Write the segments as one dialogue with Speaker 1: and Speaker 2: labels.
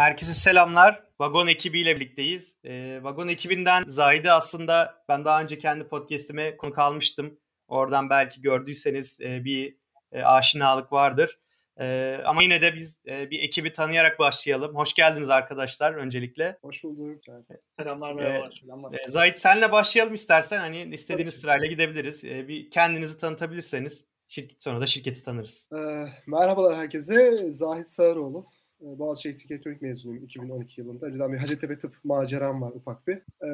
Speaker 1: Herkese selamlar. Vagon ekibiyle birlikteyiz. E, Vagon ekibinden Zahide aslında ben daha önce kendi podcast'ime konuk almıştım. Oradan belki gördüyseniz e, bir e, aşinalık vardır. E, ama yine de biz e, bir ekibi tanıyarak başlayalım. Hoş geldiniz arkadaşlar öncelikle.
Speaker 2: Hoş bulduk.
Speaker 3: Selamlar merhabalar.
Speaker 1: E, Selamlar. E, Zahit senle başlayalım istersen. Hani istediğiniz sırayla gidebiliriz. E, bir kendinizi tanıtabilirseniz şirket sonra da şirketi tanırız.
Speaker 2: E, merhabalar herkese. Zahit Sağıroğlu. Ee, Boğaziçi Elektrik mezunuyum 2012 yılında. Önceden bir Hacettepe Tıp maceram var ufak bir. Ee,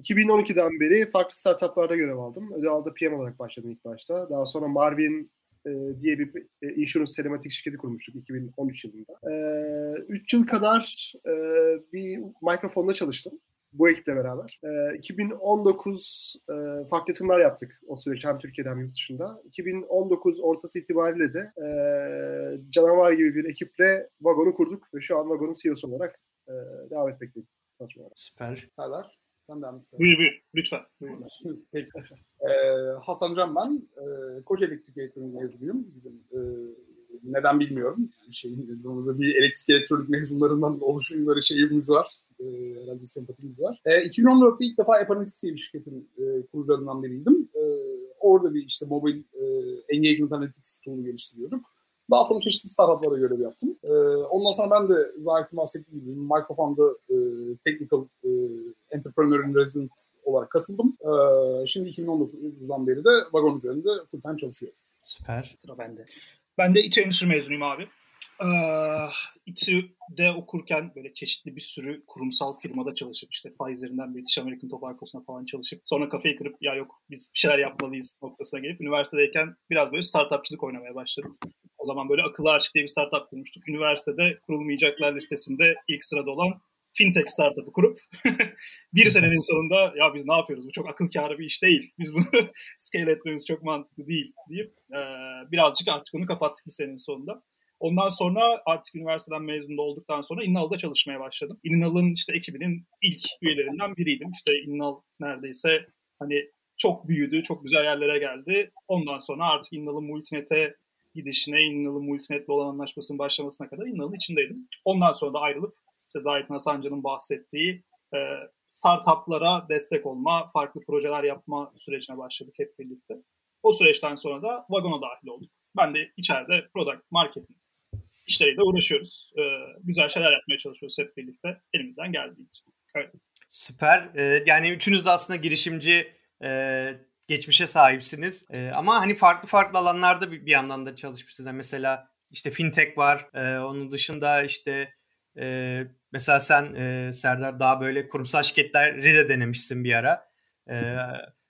Speaker 2: 2012'den beri farklı startuplarda görev aldım. Özel alda PM olarak başladım ilk başta. Daha sonra Marvin e, diye bir e, insurance telematik şirketi kurmuştuk 2013 yılında. 3 e, yıl kadar e, bir mikrofonda çalıştım bu ekiple beraber. E, 2019 e, farklı yatırımlar yaptık o süreç hem Türkiye'de hem yurt dışında. 2019 ortası itibariyle de e, canavar gibi bir ekiple Vagon'u kurduk ve şu an Vagon'un CEO'su olarak e, devam etmekteyim.
Speaker 1: Süper.
Speaker 4: Serdar. Sen devam et.
Speaker 3: Buyur buyur. Lütfen. Buyur.
Speaker 4: Peki. Ee, Hasan Can ben. E, Koç Elektrik Elektronik mezunuyum. Bizim e, neden bilmiyorum. Yani şeyin, bir elektrik elektronik mezunlarından oluşum böyle şeyimiz var e, herhalde bir sempatimiz var. E, 2014'te ilk defa Epanalytics diye bir şirketin e, kurucularından biriydim. E, orada bir işte mobil e, engagement analytics tool'u geliştiriyorduk. Daha sonra çeşitli startuplara görev yaptım. E, ondan sonra ben de Zahit'in bahsettiği gibi Microfon'da e, technical e, entrepreneur in resident olarak katıldım. E, şimdi 2019'dan beri de vagon üzerinde full time çalışıyoruz.
Speaker 1: Süper.
Speaker 3: Sıra bende. Ben de İTÜ Endüstri mezunuyum abi. Uh, İTÜ'de okurken böyle çeşitli bir sürü kurumsal firmada çalışıp işte Pfizer'inden British American Tobacco'suna falan çalışıp sonra kafayı kırıp ya yok biz bir şeyler yapmalıyız noktasına gelip üniversitedeyken biraz böyle startupçılık oynamaya başladım. O zaman böyle akıllı açık diye bir startup kurmuştuk. Üniversitede kurulmayacaklar listesinde ilk sırada olan fintech startup'ı kurup bir senenin sonunda ya biz ne yapıyoruz bu çok akıl kârı bir iş değil. Biz bunu scale etmemiz çok mantıklı değil deyip e, birazcık artık onu kapattık bir senenin sonunda. Ondan sonra artık üniversiteden mezun olduktan sonra İnnal'da çalışmaya başladım. İnnal'ın işte ekibinin ilk üyelerinden biriydim. İşte İnnal neredeyse hani çok büyüdü, çok güzel yerlere geldi. Ondan sonra artık İnnal'ın Multinet'e gidişine, İnnal'ın Multinet'le olan anlaşmasının başlamasına kadar İnnal'ın içindeydim. Ondan sonra da ayrılıp işte Zahit Hasancan'ın bahsettiği e, startuplara destek olma, farklı projeler yapma sürecine başladık hep birlikte. O süreçten sonra da Vagon'a dahil olduk. Ben de içeride product marketing işleriyle uğraşıyoruz. Ee, güzel şeyler yapmaya çalışıyoruz hep birlikte elimizden geldiğince. Evet.
Speaker 1: Süper. Ee, yani üçünüz de aslında girişimci e, geçmişe sahipsiniz. E, ama hani farklı farklı alanlarda bir, bir yandan da çalışmışsınız. Yani mesela işte fintech var. E, onun dışında işte e, mesela sen e, Serdar daha böyle kurumsal şirketleri de denemişsin bir ara. E,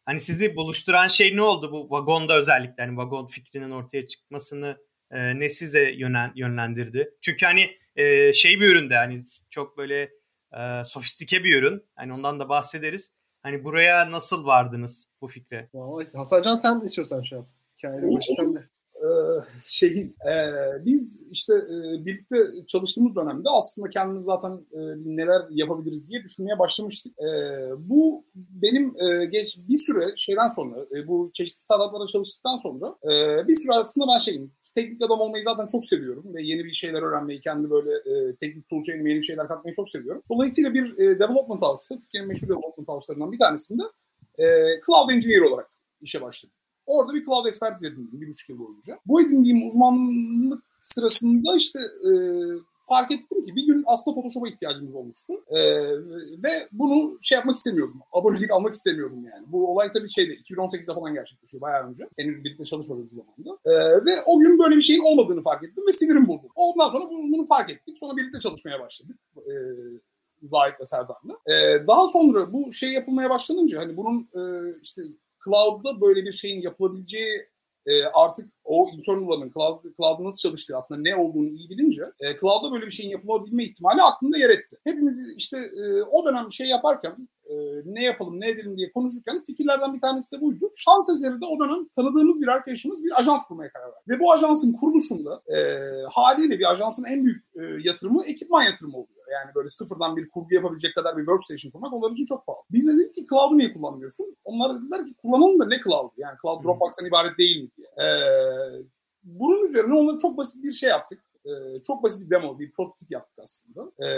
Speaker 1: hani sizi buluşturan şey ne oldu bu vagonda özellikle? Yani vagon fikrinin ortaya çıkmasını e, ne size yönlen, yönlendirdi? Çünkü hani e, şey bir üründe hani çok böyle e, sofistike bir ürün. Hani ondan da bahsederiz. Hani buraya nasıl vardınız bu fikre?
Speaker 2: Hasancan sen istiyorsan şu an. Hikayenin başı sende.
Speaker 4: Ee, şeyin e, biz işte e, birlikte çalıştığımız dönemde aslında kendimiz zaten e, neler yapabiliriz diye düşünmeye başlamıştık. E, bu benim e, geç bir süre şeyden sonra e, bu çeşitli startuplara çalıştıktan sonra e, bir süre aslında ben şeyim teknik adam olmayı zaten çok seviyorum ve yeni bir şeyler öğrenmeyi, kendi böyle e, teknik tools'a yeni bir şeyler katmayı çok seviyorum. Dolayısıyla bir e, development house'da, Türkiye'nin meşhur development house'larından bir tanesinde e, cloud engineer olarak işe başladım. Orada bir cloud expertise edindim bir buçuk yıl boyunca. Bu edindiğim uzmanlık sırasında işte e, fark ettim ki bir gün aslında Photoshop'a ihtiyacımız olmuştu. Ee, ve bunu şey yapmak istemiyordum. Abonelik almak istemiyordum yani. Bu olay tabii şeyde 2018'de falan gerçekleşiyor bayağı önce. Henüz birlikte çalışmadığımız zamanda. Ee, ve o gün böyle bir şeyin olmadığını fark ettim ve sinirim bozuldu. Ondan sonra bunu, bunu fark ettik. Sonra birlikte çalışmaya başladık. Ee, Zahit ve Serdar'la. Ee, daha sonra bu şey yapılmaya başlanınca hani bunun e, işte cloud'da böyle bir şeyin yapılabileceği e, artık o internal'ların cloud, cloud'da nasıl çalıştığı aslında ne olduğunu iyi bilince e, cloud'da böyle bir şeyin yapılabilme ihtimali aklında yer etti. Hepimiz işte e, o dönem bir şey yaparken e, ne yapalım ne edelim diye konuşurken fikirlerden bir tanesi de buydu. Şans eseri de o dönem tanıdığımız bir arkadaşımız bir ajans kurmaya karar verdi. Ve bu ajansın kuruluşunda e, haliyle bir ajansın en büyük e, yatırımı ekipman yatırımı oluyor. Yani böyle sıfırdan bir kurgu yapabilecek kadar bir workstation kurmak onlar için çok pahalı. Biz de dedik ki cloud'u niye kullanmıyorsun? Onlar dediler ki kullanalım da ne cloud? Yani cloud Dropbox'tan ibaret değil mi diye. E, bunun üzerine onları çok basit bir şey yaptık. E, çok basit bir demo, bir prototip yaptık aslında. E,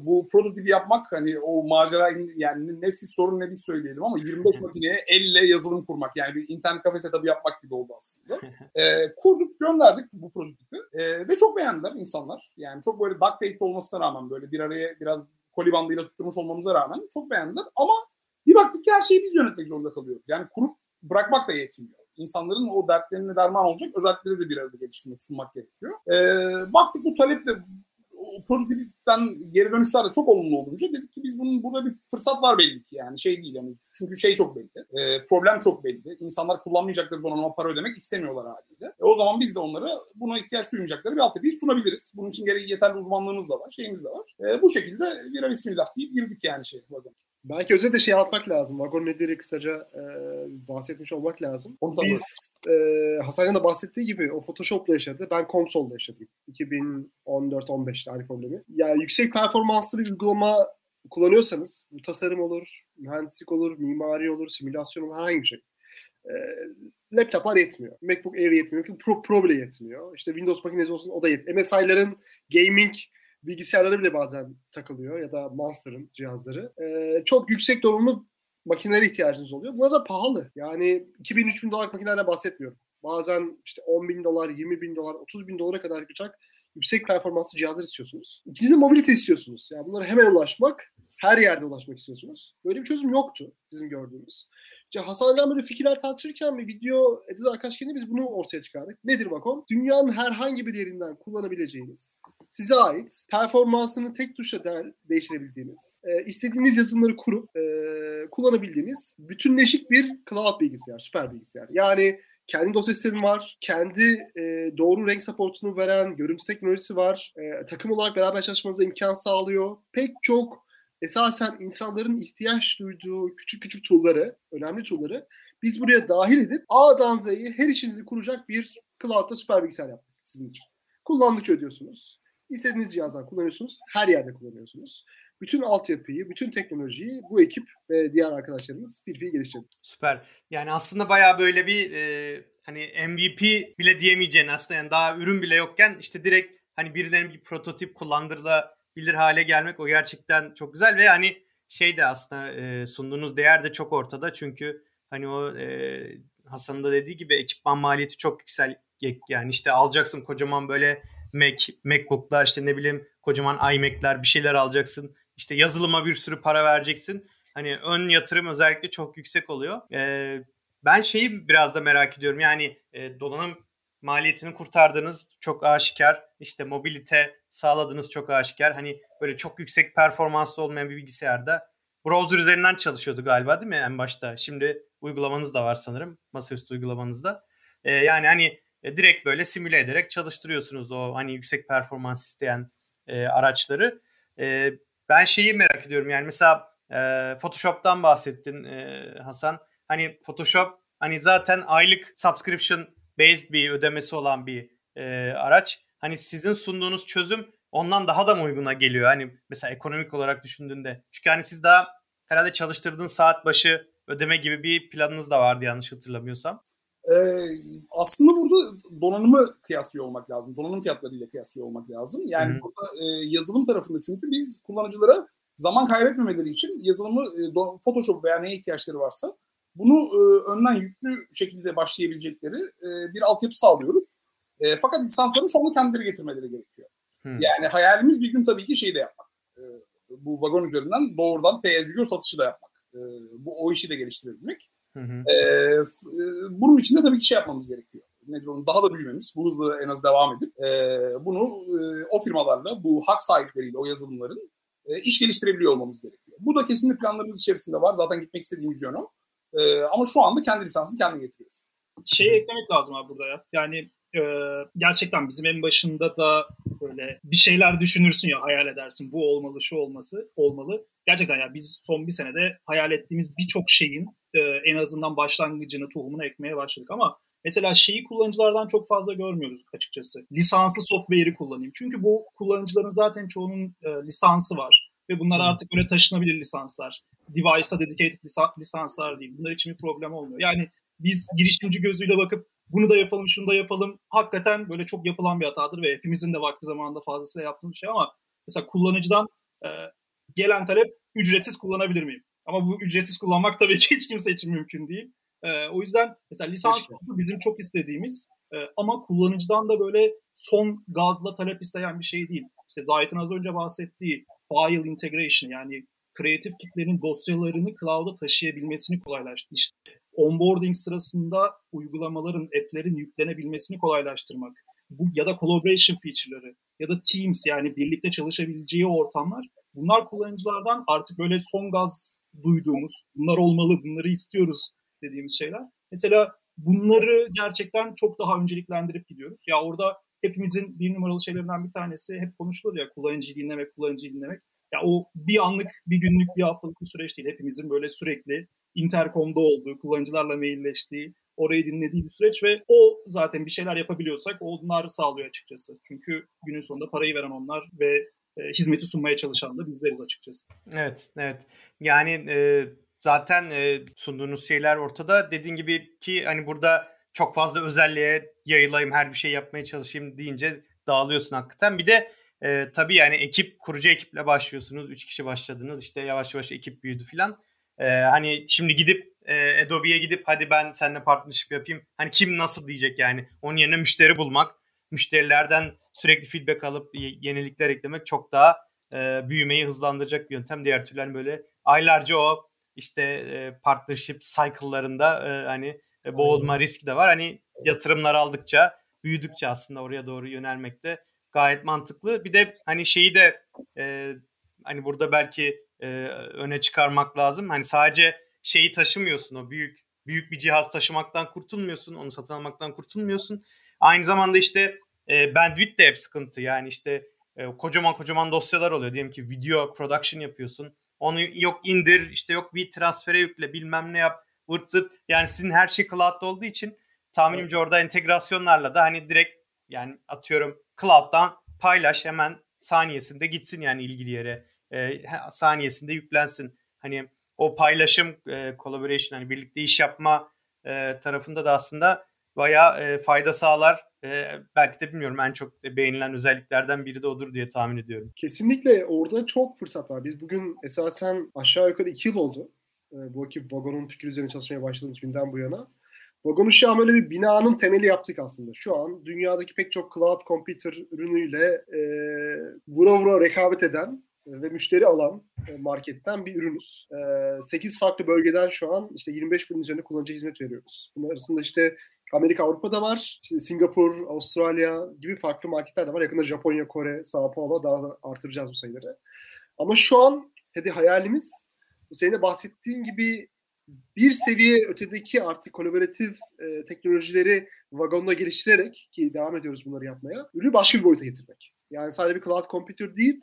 Speaker 4: bu prototipi yapmak hani o macera yani ne siz sorun ne biz söyleyelim ama 25 makineye elle yazılım kurmak yani bir internet kafe setup'ı yapmak gibi oldu aslında. E, kurduk, gönderdik bu prototipi e, ve çok beğendiler insanlar. Yani çok böyle duct tape olmasına rağmen böyle bir araya biraz koli bandıyla tutturmuş olmamıza rağmen çok beğendiler ama bir baktık ki her şeyi biz yönetmek zorunda kalıyoruz. Yani kurup bırakmak da yetmiyor insanların o dertlerine derman olacak özellikleri de bir arada geliştirmek, sunmak gerekiyor. E, baktık bu talep de prototipten geri dönüşler de çok olumlu olunca dedik ki biz bunun burada bir fırsat var belli ki yani. Şey değil yani çünkü şey çok belli e, problem çok belli. İnsanlar kullanmayacakları donanıma para ödemek istemiyorlar haliyle. E, o zaman biz de onlara buna ihtiyaç duymayacakları bir altyapıyı sunabiliriz. Bunun için gerekli yeterli uzmanlığımız da var şeyimiz de var. E, bu şekilde bir bismillah deyip girdik yani şey bakın.
Speaker 2: Belki özetle şey atmak lazım. Vagon nedir kısaca e, bahsetmiş olmak lazım. Biz e, Hasan'ın da bahsettiği gibi o Photoshop'la yaşadı. Ben konsolda yaşadım. 2014-15'te aynı problemi. Yani yüksek performanslı bir uygulama kullanıyorsanız bu tasarım olur, mühendislik olur, mimari olur, simülasyon olur, herhangi bir şey. E, laptoplar yetmiyor. MacBook Air yetmiyor. Pro, Pro bile yetmiyor. İşte Windows makinesi olsun o da yetmiyor. MSI'ların gaming bilgisayarları bile bazen takılıyor ya da Monster'ın cihazları. E, çok yüksek donanımlı makinelere ihtiyacınız oluyor. Bunlar da pahalı. Yani 2000-3000 dolar makinelerden bahsetmiyorum. Bazen işte 10 bin dolar, 20 bin dolar, 30 bin dolara kadar çıkacak yüksek performanslı cihazlar istiyorsunuz. İkinci de mobilite istiyorsunuz. Yani bunlara hemen ulaşmak, her yerde ulaşmak istiyorsunuz. Böyle bir çözüm yoktu bizim gördüğümüz. İşte Hasan böyle fikirler tartışırken bir video Ediz arkadaşken biz bunu ortaya çıkardık. Nedir Vakom? Dünyanın herhangi bir yerinden kullanabileceğiniz, size ait, performansını tek tuşla de- değiştirebildiğiniz, e, istediğiniz yazılımları kurup e, kullanabildiğiniz bütünleşik bir cloud bilgisayar, süper bilgisayar. Yani kendi dosya sistemi var. Kendi e, doğru renk supportunu veren görüntü teknolojisi var. E, takım olarak beraber çalışmanıza imkan sağlıyor. Pek çok esasen insanların ihtiyaç duyduğu küçük küçük tool'ları, önemli tool'ları biz buraya dahil edip A'dan Z'ye her işinizi kuracak bir cloud'da süper bilgisayar yaptık sizin için. Kullandıkça ödüyorsunuz. İstediğiniz cihazdan kullanıyorsunuz. Her yerde kullanıyorsunuz. Bütün altyapıyı, bütün teknolojiyi bu ekip ve diğer arkadaşlarımız bir fiil geliştirdi.
Speaker 1: Süper. Yani aslında bayağı böyle bir e, hani MVP bile diyemeyeceğin aslında yani daha ürün bile yokken işte direkt hani birilerinin bir prototip kullandırılabilir hale gelmek o gerçekten çok güzel ve hani şey de aslında e, sunduğunuz değer de çok ortada çünkü hani o e, Hasan'ın da dediği gibi ekipman maliyeti çok yüksek yani işte alacaksın kocaman böyle Mac, Macbook'lar işte ne bileyim kocaman iMac'ler bir şeyler alacaksın. İşte yazılıma bir sürü para vereceksin. Hani ön yatırım özellikle çok yüksek oluyor. Ee, ben şeyi biraz da merak ediyorum. Yani e, donanım maliyetini kurtardığınız çok aşikar. İşte mobilite sağladığınız çok aşikar. Hani böyle çok yüksek performanslı olmayan bir bilgisayarda browser üzerinden çalışıyordu galiba değil mi en başta? Şimdi uygulamanız da var sanırım. Masaüstü uygulamanızda. Ee, yani hani e, direkt böyle simüle ederek çalıştırıyorsunuz o hani yüksek performans isteyen e, araçları. E, ben şeyi merak ediyorum yani mesela e, Photoshop'tan bahsettin e, Hasan. Hani Photoshop hani zaten aylık subscription based bir ödemesi olan bir e, araç. Hani sizin sunduğunuz çözüm ondan daha da mı uyguna geliyor? Hani mesela ekonomik olarak düşündüğünde. Çünkü hani siz daha herhalde çalıştırdığın saat başı ödeme gibi bir planınız da vardı yanlış hatırlamıyorsam.
Speaker 4: Ee, aslında burada donanımı kıyaslıyor olmak lazım. Donanım fiyatlarıyla kıyaslıyor olmak lazım. Yani Hı-hı. burada e, yazılım tarafında çünkü biz kullanıcılara zaman kaybetmemeleri için yazılımı e, Photoshop veya neye ihtiyaçları varsa bunu e, önden yüklü şekilde başlayabilecekleri e, bir altyapı sağlıyoruz. E, fakat lisansları şu anda kendileri getirmeleri gerekiyor. Hı. Yani hayalimiz bir gün tabii ki şeyi de yapmak. E, bu vagon üzerinden doğrudan pay satışı da yapmak. E, bu o işi de geliştirebilmek. Hı hı. E, bunun için de tabii ki şey yapmamız gerekiyor. Nedir onun daha da büyümemiz, bu hızla en az devam edip e, bunu e, o firmalarla, bu hak sahipleriyle o yazılımların e, iş geliştirebiliyor olmamız gerekiyor. Bu da kesinlikle planlarımız içerisinde var. Zaten gitmek istediğimiz yön o. E, ama şu anda kendi lisansını kendi getiriyoruz.
Speaker 3: Şeyi eklemek lazım abi burada ya. Yani e, gerçekten bizim en başında da böyle bir şeyler düşünürsün ya hayal edersin. Bu olmalı, şu olması olmalı. Gerçekten ya biz son bir senede hayal ettiğimiz birçok şeyin e, en azından başlangıcını, tohumunu ekmeye başladık ama mesela şeyi kullanıcılardan çok fazla görmüyoruz açıkçası. Lisanslı software'i kullanayım. Çünkü bu kullanıcıların zaten çoğunun e, lisansı var ve bunlar artık böyle taşınabilir lisanslar. Device'a dedicated lisanslar değil. Bunlar için bir problem olmuyor. Yani biz girişimci gözüyle bakıp bunu da yapalım, şunu da yapalım. Hakikaten böyle çok yapılan bir hatadır ve hepimizin de vakti zamanında fazlasıyla yaptığımız bir şey ama mesela kullanıcıdan e, gelen talep ücretsiz kullanabilir miyim? Ama bu ücretsiz kullanmak tabii ki hiç kimse için mümkün değil. E, o yüzden mesela lisans işte. bizim çok istediğimiz e, ama kullanıcıdan da böyle son gazla talep isteyen bir şey değil. İşte Zahit'in az önce bahsettiği file integration yani kreatif kitlerin dosyalarını cloud'a taşıyabilmesini kolaylaştırmak. İşte onboarding sırasında uygulamaların, app'lerin yüklenebilmesini kolaylaştırmak. Bu ya da collaboration feature'ları ya da Teams yani birlikte çalışabileceği ortamlar bunlar kullanıcılardan artık böyle son gaz duyduğumuz, bunlar olmalı, bunları istiyoruz dediğimiz şeyler. Mesela bunları gerçekten çok daha önceliklendirip gidiyoruz. Ya orada hepimizin bir numaralı şeylerinden bir tanesi hep konuşulur ya kullanıcıyı dinlemek, kullanıcıyı dinlemek. Ya o bir anlık, bir günlük, bir haftalık bir süreç değil. Hepimizin böyle sürekli interkomda olduğu, kullanıcılarla mailleştiği, orayı dinlediği bir süreç ve o zaten bir şeyler yapabiliyorsak onlar sağlıyor açıkçası. Çünkü günün sonunda parayı veren onlar ve e, hizmeti sunmaya çalışan da bizleriz açıkçası.
Speaker 1: Evet, evet. Yani e, zaten e, sunduğunuz şeyler ortada. Dediğin gibi ki hani burada çok fazla özelliğe yayılayım, her bir şey yapmaya çalışayım deyince dağılıyorsun hakikaten. Bir de e, tabii yani ekip, kurucu ekiple başlıyorsunuz. Üç kişi başladınız. işte yavaş yavaş ekip büyüdü filan. E, hani şimdi gidip e, Adobe'ye gidip hadi ben seninle partnership yapayım. Hani kim nasıl diyecek yani. Onun yerine müşteri bulmak, müşterilerden sürekli feedback alıp yenilikler eklemek çok daha e, büyümeyi hızlandıracak bir yöntem. Diğer türlü hani böyle aylarca o işte e, partnership cycle'larında e, hani e, boğulma riski de var. Hani yatırımlar aldıkça, büyüdükçe aslında oraya doğru yönelmekte gayet mantıklı. Bir de hani şeyi de e, hani burada belki e, öne çıkarmak lazım. Hani sadece şeyi taşımıyorsun o büyük büyük bir cihaz taşımaktan kurtulmuyorsun. Onu satın almaktan kurtulmuyorsun. Aynı zamanda işte e, bandwidth de hep sıkıntı. Yani işte e, kocaman kocaman dosyalar oluyor. Diyelim ki video production yapıyorsun. Onu yok indir, işte yok bir transfere yükle, bilmem ne yap, vırt zırt. Yani sizin her şey cloud'da olduğu için tahminimce orada entegrasyonlarla da hani direkt yani atıyorum cloud'dan paylaş hemen saniyesinde gitsin yani ilgili yere. E, saniyesinde yüklensin. Hani o paylaşım, e, collaboration hani birlikte iş yapma e, tarafında da aslında bayağı e, fayda sağlar. E, belki de bilmiyorum en çok beğenilen özelliklerden biri de odur diye tahmin ediyorum.
Speaker 2: Kesinlikle orada çok fırsat var. Biz bugün esasen aşağı yukarı iki yıl oldu. E, bu ekip Vagon'un fikri üzerine çalışmaya başladığımız günden bu yana. Vagon'u şu an böyle bir binanın temeli yaptık aslında. Şu an dünyadaki pek çok cloud computer ürünüyle e, vura vura rekabet eden ve müşteri alan e, marketten bir ürünüz. 8 e, farklı bölgeden şu an işte 25 bin üzerinde kullanıcı hizmet veriyoruz. Bunun arasında işte Amerika, Avrupa'da var. İşte Singapur, Avustralya gibi farklı marketler de var. Yakında Japonya, Kore, Sao Paulo daha da artıracağız bu sayıları. Ama şu an hadi hayalimiz senin de bahsettiğin gibi bir seviye ötedeki artık kolaboratif e, teknolojileri vagonda geliştirerek ki devam ediyoruz bunları yapmaya ürünü başka bir boyuta getirmek. Yani sadece bir cloud computer değil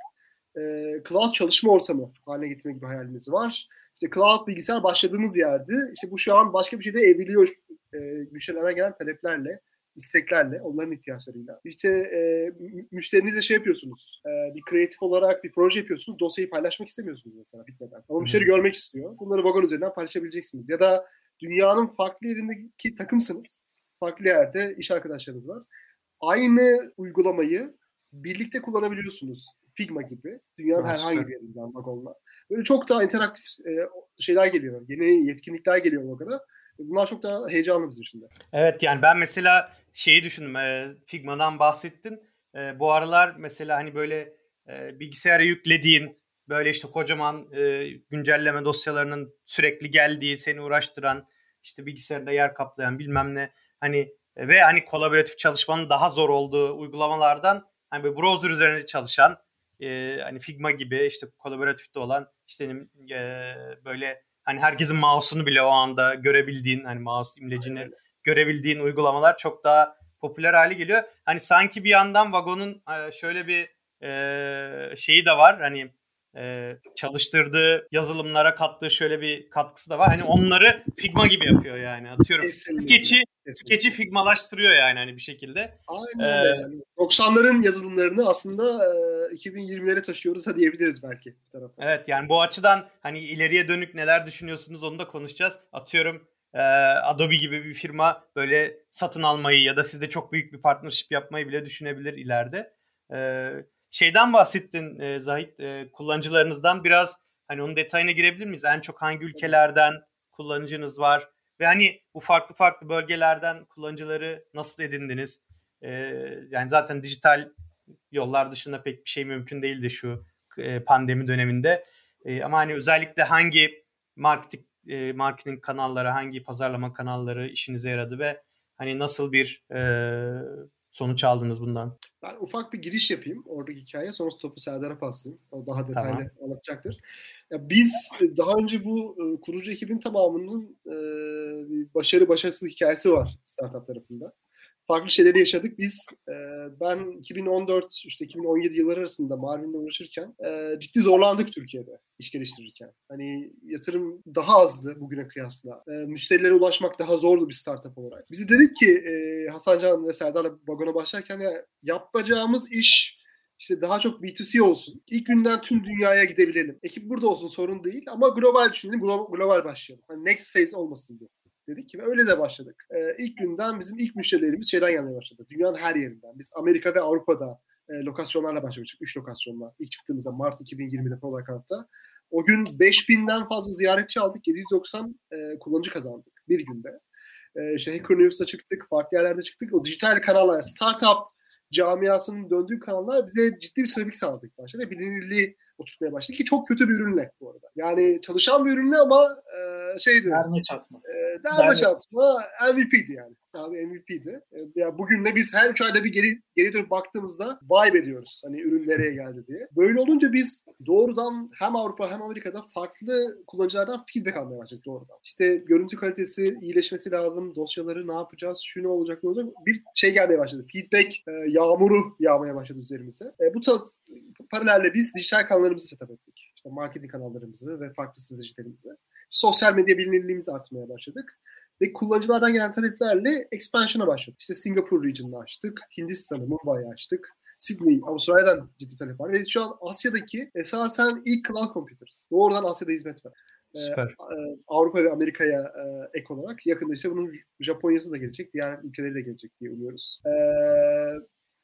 Speaker 2: e, cloud çalışma ortamı haline getirmek gibi hayalimiz var. İşte cloud bilgisayar başladığımız yerde işte bu şu an başka bir şeyde evriliyor e, gelen taleplerle isteklerle, onların ihtiyaçlarıyla. İşte e, müşterinizle şey yapıyorsunuz, e, bir kreatif olarak bir proje yapıyorsunuz, dosyayı paylaşmak istemiyorsunuz mesela bitmeden. Ama müşteri görmek istiyor. Bunları vagon üzerinden paylaşabileceksiniz. Ya da dünyanın farklı yerindeki takımsınız. Farklı yerde iş arkadaşlarınız var. Aynı uygulamayı birlikte kullanabiliyorsunuz. Figma gibi. Dünyanın Başka. herhangi bir yerinden vagonla. Böyle çok daha interaktif e, şeyler geliyor. Yeni yetkinlikler geliyor vagona. Bunlar çok daha heyecanlı bizim için de.
Speaker 1: Evet yani ben mesela şeyi düşündüm. E, Figma'dan bahsettin. E, bu aralar mesela hani böyle e, bilgisayara yüklediğin böyle işte kocaman e, güncelleme dosyalarının sürekli geldiği, seni uğraştıran, işte bilgisayarda yer kaplayan bilmem ne hani ve hani kolaboratif çalışmanın daha zor olduğu uygulamalardan hani böyle browser üzerinde çalışan e, hani Figma gibi işte kolaboratifte olan işte e, böyle hani herkesin mouse'unu bile o anda görebildiğin hani mouse imlecini görebildiğin uygulamalar çok daha popüler hale geliyor. Hani sanki bir yandan vagonun şöyle bir e, şeyi de var. Hani e, çalıştırdığı yazılımlara kattığı şöyle bir katkısı da var. Hani onları Figma gibi yapıyor yani. Atıyorum sketch'i sketch'i Figmalaştırıyor yani hani bir şekilde.
Speaker 2: Aynen. Ee, yani. 90'ların yazılımlarını aslında e, 2020'lere taşıyoruz da diyebiliriz belki.
Speaker 1: Evet yani bu açıdan hani ileriye dönük neler düşünüyorsunuz onu da konuşacağız. Atıyorum e, Adobe gibi bir firma böyle satın almayı ya da sizde çok büyük bir partnership yapmayı bile düşünebilir ileride. E, şeyden bahsettin e, Zahit e, kullanıcılarınızdan biraz hani onun detayına girebilir miyiz? En çok hangi ülkelerden kullanıcınız var? Ve hani bu farklı farklı bölgelerden kullanıcıları nasıl edindiniz? E, yani zaten dijital yollar dışında pek bir şey mümkün değildi şu e, pandemi döneminde. E, ama hani özellikle hangi marketing e, marketing kanalları, hangi pazarlama kanalları işinize yaradı ve hani nasıl bir e, sonuç aldınız bundan?
Speaker 2: Ben ufak bir giriş yapayım oradaki hikaye. Sonra topu Serdar'a paslayayım. O daha detaylı tamam. anlatacaktır. Ya biz daha önce bu e, kurucu ekibin tamamının e, başarı başarısız hikayesi var startup tarafında farklı şeyleri yaşadık. Biz e, ben 2014 işte 2017 yılları arasında Marvin'le uğraşırken e, ciddi zorlandık Türkiye'de iş geliştirirken. Hani yatırım daha azdı bugüne kıyasla. E, müşterilere ulaşmak daha zordu bir startup olarak. Bizi dedik ki e, Hasan Can ve Serdar'la vagona başlarken ya yapacağımız iş işte daha çok B2C olsun. İlk günden tüm dünyaya gidebilelim. Ekip burada olsun sorun değil ama global düşünelim, global, global başlayalım. Hani next phase olmasın bu dedik ve öyle de başladık. Ee, ilk günden bizim ilk müşterilerimiz şeyden gelmeye başladı. Dünyanın her yerinden. Biz Amerika ve Avrupa'da e, lokasyonlarla başlamıştık. Üç lokasyonla. İlk çıktığımızda Mart 2020'de Polar. O gün 5000'den fazla ziyaretçi aldık. 790 e, kullanıcı kazandık bir günde. E, işte Hacker News'ta çıktık. Farklı yerlerde çıktık. O dijital kanallar, startup camiasının döndüğü kanallar bize ciddi bir trafik sağladık başta bilinirliği oturtmaya başladı ki çok kötü bir ürünle bu arada. Yani çalışan bir ürünle ama e, şeydi.
Speaker 3: Derme çatma.
Speaker 2: E, derme çatma MVP'di yani. Abi MVP'di. E, ya bugün ne biz her üç ayda bir geri, geri dönüp baktığımızda vibe ediyoruz. Hani ürün nereye geldi diye. Böyle olunca biz doğrudan hem Avrupa hem Amerika'da farklı kullanıcılardan feedback almaya başladık doğrudan. İşte görüntü kalitesi iyileşmesi lazım. Dosyaları ne yapacağız? Şu ne olacak ne olacak? Bir şey gelmeye başladı. Feedback e, yağmuru yağmaya başladı üzerimize. E, bu paralelle biz dijital kanallarımızı setup ettik. İşte marketing kanallarımızı ve farklı stratejilerimizi. Sosyal medya bilinirliğimizi artmaya başladık. Ve kullanıcılardan gelen taleplerle expansion'a başladık. İşte Singapur region'ını açtık. Hindistan'ı, Mumbai'yi açtık. Sydney, Avustralya'dan ciddi talep var. Ve şu an Asya'daki esasen ilk cloud computers. Doğrudan Asya'da hizmet var.
Speaker 1: Ee, Süper.
Speaker 2: Ee, Avrupa ve Amerika'ya e, ek olarak yakında işte bunun Japonya'sı da gelecek, diğer ülkeleri de gelecek diye umuyoruz. Ee,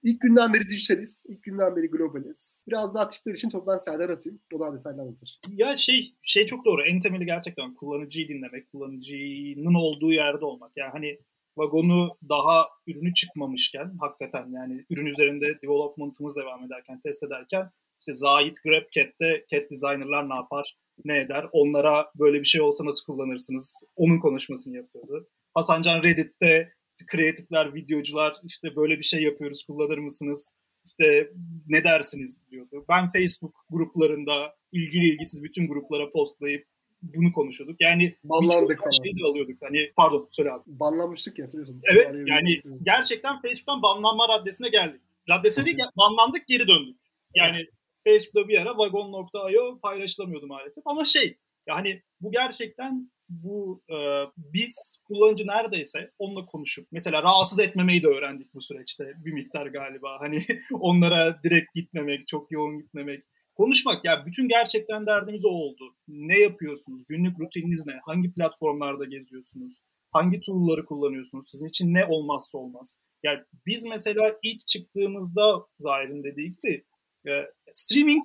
Speaker 2: İlk günden beri dijitaliz. İlk günden beri globaliz. Biraz daha tipler için topu ben Serdar atayım. O daha detaylı anlatır.
Speaker 3: Ya şey şey çok doğru. En temeli gerçekten kullanıcıyı dinlemek. Kullanıcının olduğu yerde olmak. Yani hani vagonu daha ürünü çıkmamışken hakikaten yani ürün üzerinde development'ımız devam ederken, test ederken işte Zahit GrabCat'te cat designer'lar ne yapar, ne eder? Onlara böyle bir şey olsa nasıl kullanırsınız? Onun konuşmasını yapıyordu. Hasancan Reddit'te işte kreatifler, videocular işte böyle bir şey yapıyoruz kullanır mısınız? İşte ne dersiniz diyordu. Ben Facebook gruplarında ilgili ilgisiz bütün gruplara postlayıp bunu konuşuyorduk. Yani
Speaker 2: banlandık falan.
Speaker 3: Şey de alıyorduk. Hani pardon söyle abi.
Speaker 2: Banlanmıştık ya hatırlıyorsun.
Speaker 3: Evet yani gerçekten Facebook'tan banlanma raddesine geldik. Raddesine değil banlandık geri döndük. Yani Facebook'ta bir ara vagon.io paylaşılamıyordu maalesef. Ama şey yani bu gerçekten bu e, biz kullanıcı neredeyse onunla konuşup mesela rahatsız etmemeyi de öğrendik bu süreçte bir miktar galiba. Hani onlara direkt gitmemek, çok yoğun gitmemek. Konuşmak ya bütün gerçekten derdimiz o oldu. Ne yapıyorsunuz? Günlük rutininiz ne? Hangi platformlarda geziyorsunuz? Hangi tool'ları kullanıyorsunuz? Sizin için ne olmazsa olmaz? Yani biz mesela ilk çıktığımızda Zahir'in dediği gibi e, streaming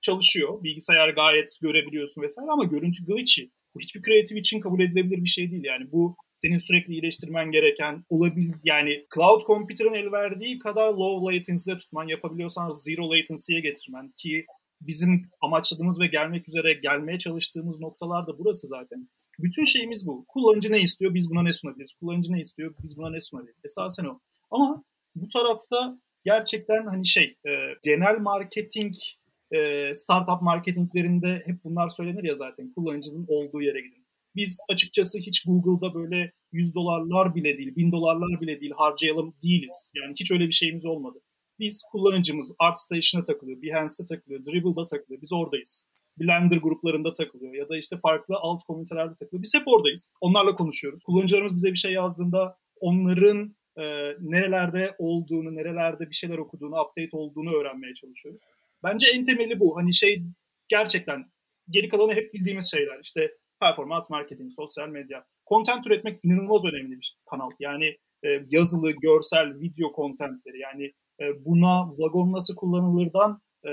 Speaker 3: çalışıyor. Bilgisayar gayet görebiliyorsun vesaire ama görüntü glitchy. Bu hiçbir kreatif için kabul edilebilir bir şey değil. Yani bu senin sürekli iyileştirmen gereken olabil yani cloud computer'ın el verdiği kadar low latency'de tutman yapabiliyorsan zero latency'ye getirmen ki bizim amaçladığımız ve gelmek üzere gelmeye çalıştığımız noktalar da burası zaten. Bütün şeyimiz bu. Kullanıcı ne istiyor? Biz buna ne sunabiliriz? Kullanıcı ne istiyor? Biz buna ne sunabiliriz? Esasen o. Ama bu tarafta gerçekten hani şey e, genel marketing e, startup marketinglerinde hep bunlar söylenir ya zaten kullanıcının olduğu yere gidin. Biz açıkçası hiç Google'da böyle 100 dolarlar bile değil, 1000 dolarlar bile değil harcayalım değiliz. Yani hiç öyle bir şeyimiz olmadı. Biz kullanıcımız ArtStation'a takılıyor, Behance'da takılıyor, Dribble'da takılıyor. Biz oradayız. Blender gruplarında takılıyor ya da işte farklı alt komünitelerde takılıyor. Biz hep oradayız. Onlarla konuşuyoruz. Kullanıcılarımız bize bir şey yazdığında onların e, nerelerde olduğunu, nerelerde bir şeyler okuduğunu, update olduğunu öğrenmeye çalışıyoruz. Bence en temeli bu. Hani şey gerçekten geri kalanı hep bildiğimiz şeyler. İşte performans marketing, sosyal medya. content üretmek inanılmaz önemli bir kanal. Yani e, yazılı, görsel, video contentleri yani e, buna vagon nasıl kullanılırdan e,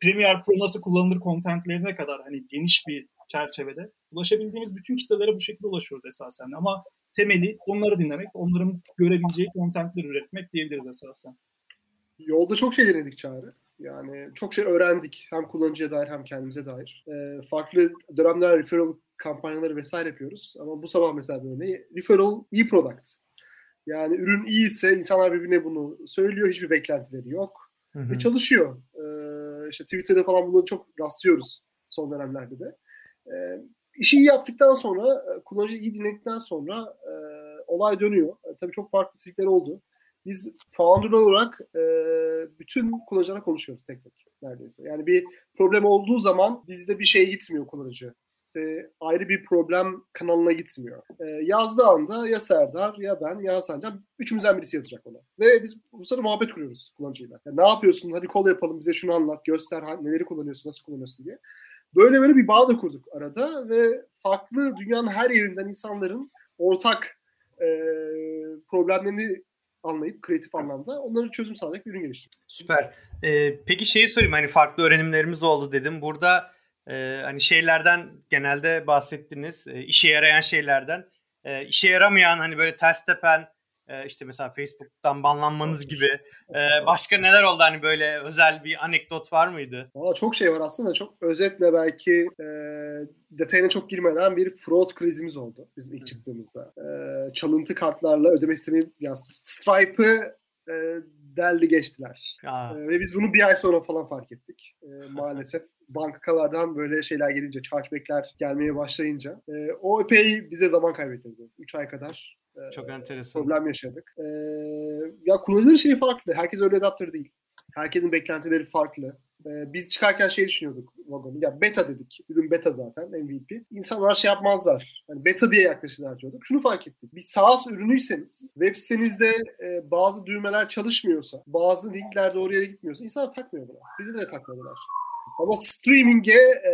Speaker 3: Premiere Pro nasıl kullanılır contentlerine kadar hani geniş bir çerçevede ulaşabildiğimiz bütün kitlelere bu şekilde ulaşıyoruz esasen. Ama temeli onları dinlemek, onların görebileceği contentleri üretmek diyebiliriz esasen.
Speaker 2: Yolda çok şey denedik Çağrı. Yani çok şey öğrendik. Hem kullanıcıya dair hem kendimize dair. E, farklı dönemler referral kampanyaları vesaire yapıyoruz. Ama bu sabah mesela böyle referral e-product. Yani ürün iyi ise insanlar birbirine bunu söylüyor. Hiçbir beklentileri yok. Hı hı. Ve çalışıyor. Ee, işte Twitter'da falan bunu çok rastlıyoruz son dönemlerde de. Ee, işi iyi yaptıktan sonra, kullanıcıyı iyi dinledikten sonra e, olay dönüyor. E, tabii çok farklı trikler oldu. Biz founder olarak e, bütün kullanıcılara konuşuyoruz tek tek neredeyse. Yani bir problem olduğu zaman bizde bir şey gitmiyor kullanıcı e, ayrı bir problem kanalına gitmiyor. E, yazdığı anda ya Serdar ya ben ya Sancan üçümüzden birisi yazacak ona. Ve biz bu sırada muhabbet kuruyoruz kullanıcıyla. Yani ne yapıyorsun? Hadi kol yapalım bize şunu anlat, göster neleri kullanıyorsun, nasıl kullanıyorsun diye. Böyle böyle bir bağ da kurduk arada ve farklı dünyanın her yerinden insanların ortak e, problemlerini anlayıp kreatif anlamda onları çözüm sağlayacak bir ürün geliştirdik.
Speaker 1: Süper. Ee, peki şeyi sorayım hani farklı öğrenimlerimiz oldu dedim. Burada e, hani şeylerden genelde bahsettiniz. E, işe yarayan şeylerden. E, işe yaramayan hani böyle ters tepen e, işte mesela Facebook'tan banlanmanız gibi e, başka neler oldu hani böyle özel bir anekdot var mıydı?
Speaker 2: Valla çok şey var aslında çok özetle belki e, detayına çok girmeden bir fraud krizimiz oldu bizim ilk çıktığımızda. E, çalıntı kartlarla ödeme sistemi yani Stripe'ı e, deldi geçtiler. E, ve biz bunu bir ay sonra falan fark ettik. E, maalesef bankalardan böyle şeyler gelince, chargeback'ler gelmeye başlayınca e, o epey bize zaman kaybettirdi. 3 ay kadar
Speaker 1: Çok enteresan.
Speaker 2: problem yaşadık. E, ya kullanıcıların şeyi farklı. Herkes öyle adapter değil. Herkesin beklentileri farklı. Ee, biz çıkarken şey düşünüyorduk vagonu. Ya beta dedik. Ürün beta zaten MVP. İnsanlar şey yapmazlar. Hani beta diye yaklaşırlar diyorduk. Şunu fark ettik. Bir SaaS ürünüyseniz web sitenizde e, bazı düğmeler çalışmıyorsa, bazı linkler doğru yere gitmiyorsa insanlar takmıyor buna. Bizi de takmadılar. Ama streaming'e e,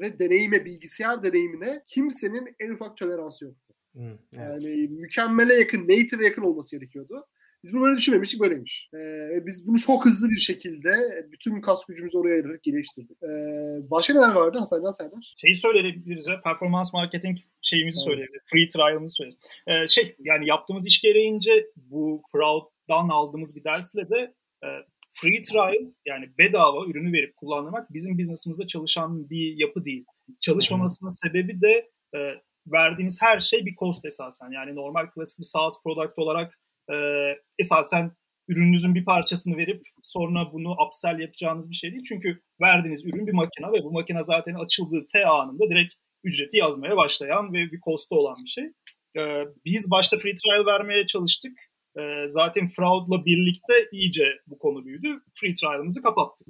Speaker 2: ve deneyime, bilgisayar deneyimine kimsenin en ufak toleransı yoktu. Hmm, evet. Yani mükemmele yakın, native'e yakın olması gerekiyordu. Biz bunu böyle düşünmemiştik, böyleymiş. Ee, biz bunu çok hızlı bir şekilde bütün kas gücümüzü oraya ayırarak geliştirdik. Ee, başka neler vardı Hasan Serdar?
Speaker 3: Şeyi söyleyebiliriz ya, performans marketing şeyimizi evet. söyleyebiliriz. Free trial'ımızı söyleyebiliriz. Ee, şey, yani yaptığımız iş gereğince bu fraud'dan aldığımız bir dersle de e, free trial yani bedava ürünü verip kullandırmak bizim business'ımızda çalışan bir yapı değil. Çalışmamasının sebebi de e, verdiğiniz her şey bir cost esasen. Yani normal klasik bir SaaS product olarak e, esasen ürününüzün bir parçasını verip sonra bunu upsell yapacağınız bir şey değil. Çünkü verdiğiniz ürün bir makine ve bu makine zaten açıldığı T anında direkt ücreti yazmaya başlayan ve bir costu olan bir şey. Ee, biz başta free trial vermeye çalıştık. Ee, zaten fraudla birlikte iyice bu konu büyüdü. Free trial'ımızı kapattık.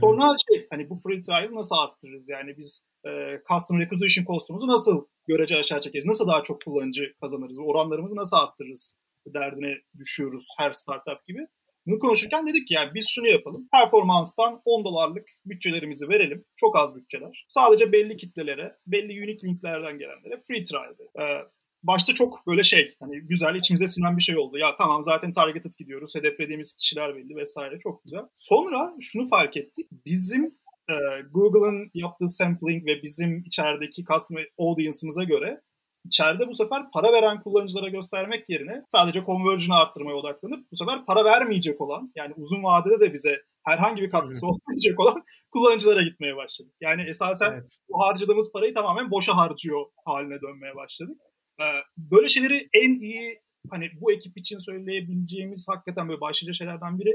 Speaker 3: Sonra şey hani bu free trial nasıl arttırırız? Yani biz e, customer acquisition cost'umuzu nasıl görece aşağı çekeriz? Nasıl daha çok kullanıcı kazanırız? Oranlarımızı nasıl arttırırız? derdine düşüyoruz her startup gibi. Bunu konuşurken dedik ki yani biz şunu yapalım. Performanstan 10 dolarlık bütçelerimizi verelim. Çok az bütçeler. Sadece belli kitlelere, belli unique linklerden gelenlere free trial. Ee, başta çok böyle şey hani güzel içimize sinen bir şey oldu. Ya tamam zaten targeted gidiyoruz. Hedeflediğimiz kişiler belli vesaire çok güzel. Sonra şunu fark ettik. Bizim e, Google'ın yaptığı sampling ve bizim içerideki customer audience'ımıza göre içeride bu sefer para veren kullanıcılara göstermek yerine sadece conversion'ı arttırmaya odaklanıp bu sefer para vermeyecek olan yani uzun vadede de bize herhangi bir katkısı olmayacak olan kullanıcılara gitmeye başladık. Yani esasen evet. bu harcadığımız parayı tamamen boşa harcıyor haline dönmeye başladık. Ee, böyle şeyleri en iyi hani bu ekip için söyleyebileceğimiz hakikaten böyle başlıca şeylerden biri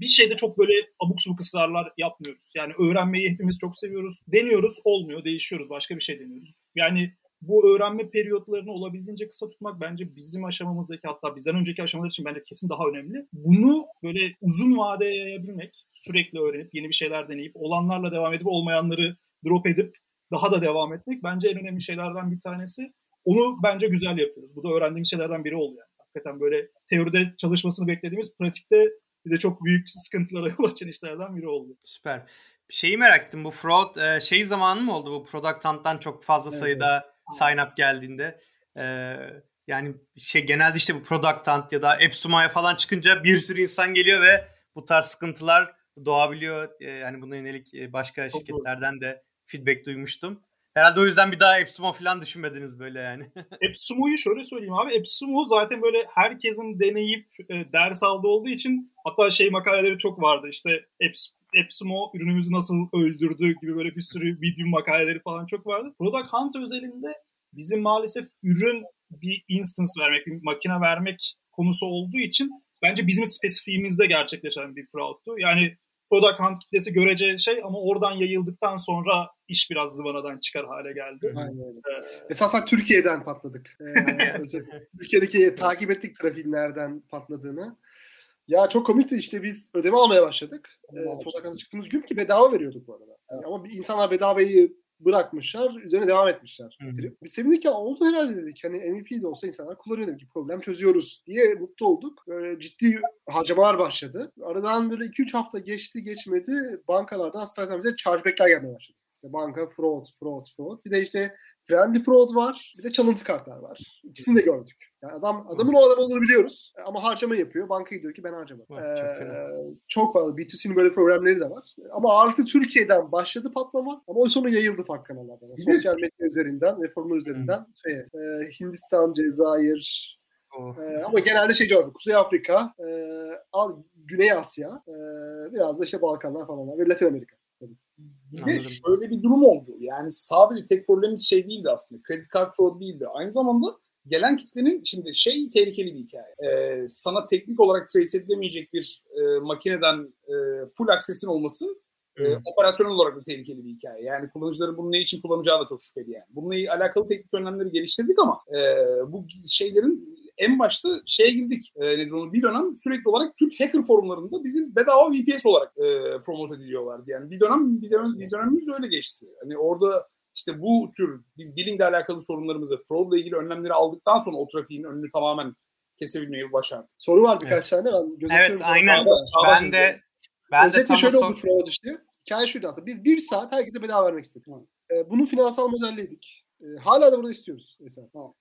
Speaker 3: bir şeyde çok böyle abuk subuk ısrarlar yapmıyoruz. Yani öğrenmeyi hepimiz çok seviyoruz. Deniyoruz, olmuyor, değişiyoruz, başka bir şey deniyoruz. Yani bu öğrenme periyotlarını olabildiğince kısa tutmak bence bizim aşamamızdaki hatta bizden önceki aşamalar için bence kesin daha önemli. Bunu böyle uzun vadeye yayabilmek, sürekli öğrenip yeni bir şeyler deneyip olanlarla devam edip olmayanları drop edip daha da devam etmek bence en önemli şeylerden bir tanesi. Onu bence güzel yapıyoruz. Bu da öğrendiğimiz şeylerden biri oluyor. Yani. Hakikaten böyle teoride çalışmasını beklediğimiz pratikte bize çok büyük sıkıntılara yol açan işlerden biri oldu.
Speaker 1: Süper. Şeyi merak ettim bu fraud şey zamanı mı oldu bu Product Hunt'tan çok fazla sayıda evet sign up geldiğinde Ee, yani şey genelde işte bu Product Hunt ya da Epsuma'ya falan çıkınca bir sürü insan geliyor ve bu tarz sıkıntılar doğabiliyor. Yani buna yönelik e, başka Çok şirketlerden de feedback duymuştum. Herhalde o yüzden bir daha Epsumo falan düşünmediniz böyle yani.
Speaker 3: Epsumo'yu şöyle söyleyeyim abi. Epsumo zaten böyle herkesin deneyip e, ders aldığı olduğu için hatta şey makaleleri çok vardı. İşte Eps, Epsumo ürünümüzü nasıl öldürdü gibi böyle bir sürü video makaleleri falan çok vardı. Product Hunt özelinde bizim maalesef ürün bir instance vermek, bir makine vermek konusu olduğu için bence bizim spesifiğimizde gerçekleşen bir fraudtu. Yani product hunt kitlesi görece şey ama oradan yayıldıktan sonra iş biraz zıvanadan çıkar hale geldi.
Speaker 2: Aynen öyle. Ee, Esasen Türkiye'den patladık. Ee, Türkiye'deki takip ettik trafiğin nereden patladığını. Ya çok komikti işte biz ödeme almaya başladık. Ee, product çıktığımız gün ki bedava veriyorduk bu arada. Evet. Ama bir insanlar bedavayı bırakmışlar. Üzerine devam etmişler. Hı-hı. Biz sevindik ya oldu herhalde dedik. Hani MVP de olsa insanlar kullanıyor dedik. Problem çözüyoruz diye mutlu olduk. Böyle ciddi harcamalar başladı. Aradan böyle 2-3 hafta geçti geçmedi. Bankalardan startup bize chargeback'ler gelmeye başladı. Banka fraud, fraud, fraud. Bir de işte friendly fraud var. Bir de çalıntı kartlar var. İkisini de gördük. Yani adam adamın o adam olduğunu biliyoruz ama harcama yapıyor. Banka diyor ki ben harcamadım. Ee, çok, çok fazla B2C'nin böyle problemleri de var. Ama ağırlıklı Türkiye'den başladı patlama ama o sonra yayıldı fark kanallardan. Yani sosyal medya üzerinden ve formu üzerinden şey, e, Hindistan, Cezayir, Oh. Ee, ama genelde şey coğrafya. Kuzey Afrika, e, Güney Asya, e, biraz da işte Balkanlar falan ve Latin Amerika.
Speaker 4: Bir de şöyle bir durum oldu. Yani sadece tek problemimiz şey değildi aslında. Kredi kart fraud değildi. Aynı zamanda gelen kitlenin şimdi şey tehlikeli bir hikaye. Ee, sana teknik olarak trace edilemeyecek bir e, makineden e, full access'in olması e, operasyonel olarak bir tehlikeli bir hikaye. Yani kullanıcıların bunu ne için kullanacağı da çok şüpheli yani. Bununla alakalı teknik önlemleri geliştirdik ama e, bu şeylerin en başta şeye girdik. E, nedir onu bir dönem sürekli olarak Türk hacker forumlarında bizim bedava VPS olarak e, promote ediliyorlardı. Yani bir dönem bir dönem bir dönemimiz öyle geçti. Hani orada işte bu tür biz bilingle alakalı sorunlarımızı, fraudla ilgili önlemleri aldıktan sonra o trafiğin önünü tamamen kesebilmeyi başardık.
Speaker 2: Soru var birkaç evet. tane ben
Speaker 1: Evet aynen. Ben de ben
Speaker 2: Özetle de tam şöyle oldu fraud işte. Hikaye şuydu aslında. Biz bir saat herkese bedava vermek istedik. Ee, bunu finansal modelliydik. Ee, hala da burada istiyoruz esas. Tamam.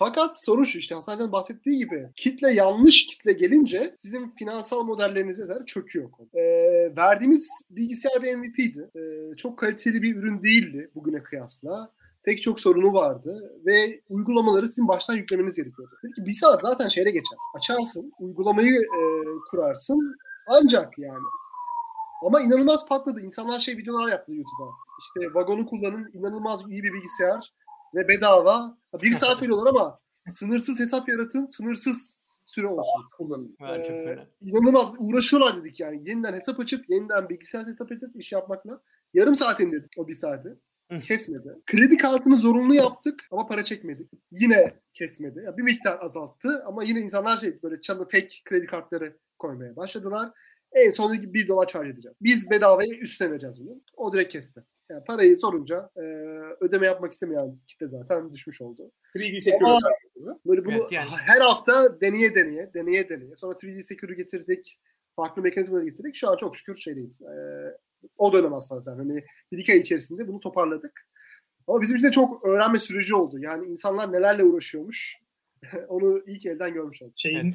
Speaker 2: Fakat sorun şu işte Hasan bahsettiği gibi kitle yanlış kitle gelince sizin finansal modelleriniz vesaire çöküyor. Ee, verdiğimiz bilgisayar bir MVP'di. Ee, çok kaliteli bir ürün değildi bugüne kıyasla. Pek çok sorunu vardı ve uygulamaları sizin baştan yüklemeniz gerekiyordu. Dedi ki bir saat zaten şeyle geçer. Açarsın, uygulamayı e, kurarsın ancak yani. Ama inanılmaz patladı. İnsanlar şey videolar yaptı YouTube'a. İşte vagonu kullanın, inanılmaz iyi bir bilgisayar ve bedava. Bir saat veriyorlar ama sınırsız hesap yaratın, sınırsız süre olsun kullanın. Ee, inanılmaz uğraşıyorlar dedik yani. Yeniden hesap açıp, yeniden bilgisayar hesap açıp iş yapmakla. Yarım saat indirdik o bir saati. Kesmedi. Kredi kartını zorunlu yaptık ama para çekmedik. Yine kesmedi. Yani bir miktar azalttı ama yine insanlar şey böyle çalı fake kredi kartları koymaya başladılar. En sonunda bir dolar charge edeceğiz. Biz bedavaya üstüne vereceğiz bunu. O direkt kesti. Yani parayı sorunca e, ödeme yapmak istemeyen kitle zaten düşmüş oldu.
Speaker 4: 3D Secure
Speaker 2: böyle bunu evet, yani. her hafta deneye deneye, deneye deneye. Sonra 3D Secure getirdik. Farklı mekanizmaları getirdik. Şu an çok şükür şeydeyiz. E, o dönem aslında zaten. Hani bir iki ay içerisinde bunu toparladık. Ama bizim için de çok öğrenme süreci oldu. Yani insanlar nelerle uğraşıyormuş. Onu ilk elden görmüş olduk.
Speaker 3: Şeyin,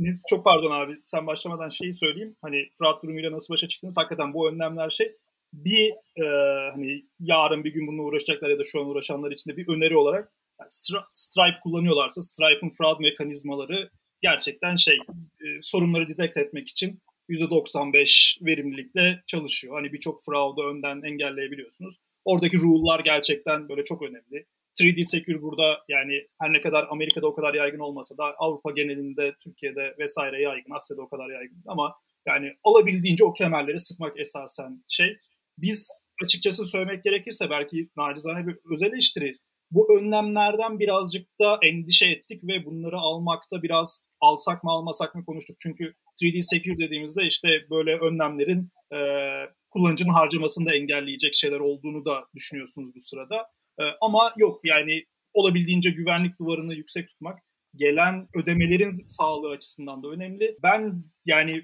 Speaker 3: evet. çok pardon abi sen başlamadan şeyi söyleyeyim. Hani Fırat durumuyla nasıl başa çıktınız? Hakikaten bu önlemler şey bir e, hani yarın bir gün bununla uğraşacaklar ya da şu an uğraşanlar için de bir öneri olarak yani Stripe kullanıyorlarsa Stripe'ın fraud mekanizmaları gerçekten şey e, sorunları detect etmek için %95 verimlilikle çalışıyor. Hani birçok fraud'u önden engelleyebiliyorsunuz. Oradaki rule'lar gerçekten böyle çok önemli. 3D Secure burada yani her ne kadar Amerika'da o kadar yaygın olmasa da Avrupa genelinde, Türkiye'de vesaire yaygın, Asya'da o kadar yaygın ama yani olabildiğince o kemerleri sıkmak esasen şey biz açıkçası söylemek gerekirse belki nacizane bir özel eleştiri bu önlemlerden birazcık da endişe ettik ve bunları almakta biraz alsak mı almasak mı konuştuk. Çünkü 3D Secure dediğimizde işte böyle önlemlerin e, kullanıcının harcamasını da engelleyecek şeyler olduğunu da düşünüyorsunuz bu sırada. E, ama yok yani olabildiğince güvenlik duvarını yüksek tutmak gelen ödemelerin sağlığı açısından da önemli. Ben yani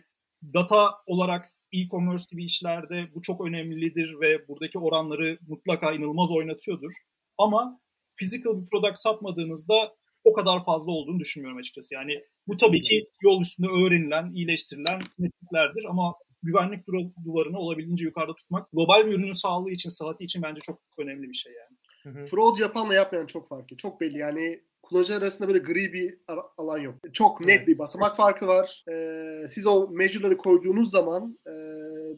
Speaker 3: data olarak e-commerce gibi işlerde bu çok önemlidir ve buradaki oranları mutlaka inanılmaz oynatıyordur. Ama physical bir product satmadığınızda o kadar fazla olduğunu düşünmüyorum açıkçası. Yani bu tabii ki yol üstünde öğrenilen, iyileştirilen metriklerdir ama güvenlik duvarını olabildiğince yukarıda tutmak global bir ürünün sağlığı için, sıhhati için bence çok önemli bir şey yani.
Speaker 2: Fraud yapanla yapmayan çok farklı. Çok belli yani kullanıcılar arasında böyle gri bir alan yok. Çok net evet. bir basamak farkı var. Ee, siz o measure'ları koyduğunuz zaman e,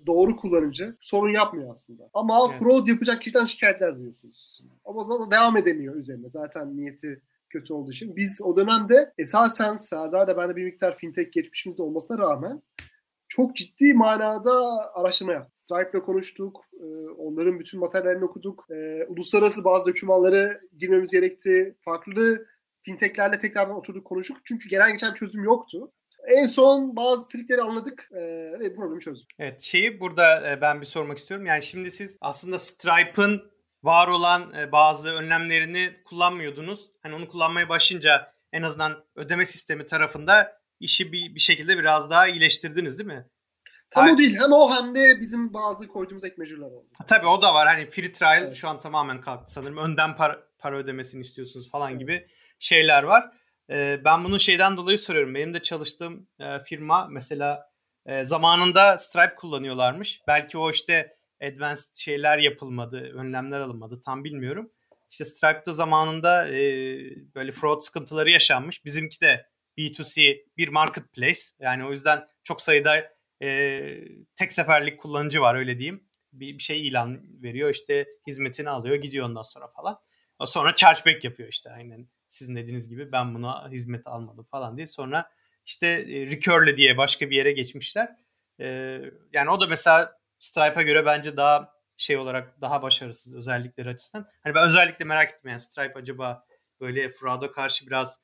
Speaker 2: doğru kullanıcı sorun yapmıyor aslında. Ama evet. fraud yapacak kişiden şikayetler duyuyorsunuz. Ama zaten devam edemiyor üzerine. Zaten niyeti kötü olduğu için. Biz o dönemde esasen Serdar da bende bir miktar fintech geçmişimiz de olmasına rağmen çok ciddi manada araştırma yaptık. Stripe'le konuştuk, e, onların bütün materyallerini okuduk. E, uluslararası bazı dokümanları girmemiz gerekti. Farklı fintechlerle tekrardan oturduk konuştuk. Çünkü gelen geçen çözüm yoktu. En son bazı trikleri anladık e, ve problemi çözdük.
Speaker 1: Evet şeyi burada ben bir sormak istiyorum. Yani şimdi siz aslında Stripe'ın var olan bazı önlemlerini kullanmıyordunuz. Hani onu kullanmaya başlayınca en azından ödeme sistemi tarafında işi bir, bir şekilde biraz daha iyileştirdiniz değil mi?
Speaker 2: Tam Hayır. o değil. Hem o hem de bizim bazı koyduğumuz ek oldu.
Speaker 1: Tabii o da var. Hani free trial evet. şu an tamamen kalktı sanırım. Önden para, para ödemesini istiyorsunuz falan evet. gibi şeyler var. Ben bunu şeyden dolayı soruyorum. Benim de çalıştığım firma mesela zamanında Stripe kullanıyorlarmış. Belki o işte advanced şeyler yapılmadı, önlemler alınmadı tam bilmiyorum. İşte Stripe'da zamanında böyle fraud sıkıntıları yaşanmış. Bizimki de B2C bir marketplace. Yani o yüzden çok sayıda tek seferlik kullanıcı var öyle diyeyim. Bir, bir şey ilan veriyor işte hizmetini alıyor gidiyor ondan sonra falan. Sonra chargeback yapıyor işte aynen sizin dediğiniz gibi ben buna hizmet almadım falan diye. Sonra işte e, diye başka bir yere geçmişler. E, yani o da mesela Stripe'a göre bence daha şey olarak daha başarısız özellikleri açısından. Hani ben özellikle merak ettim yani Stripe acaba böyle fraud'a karşı biraz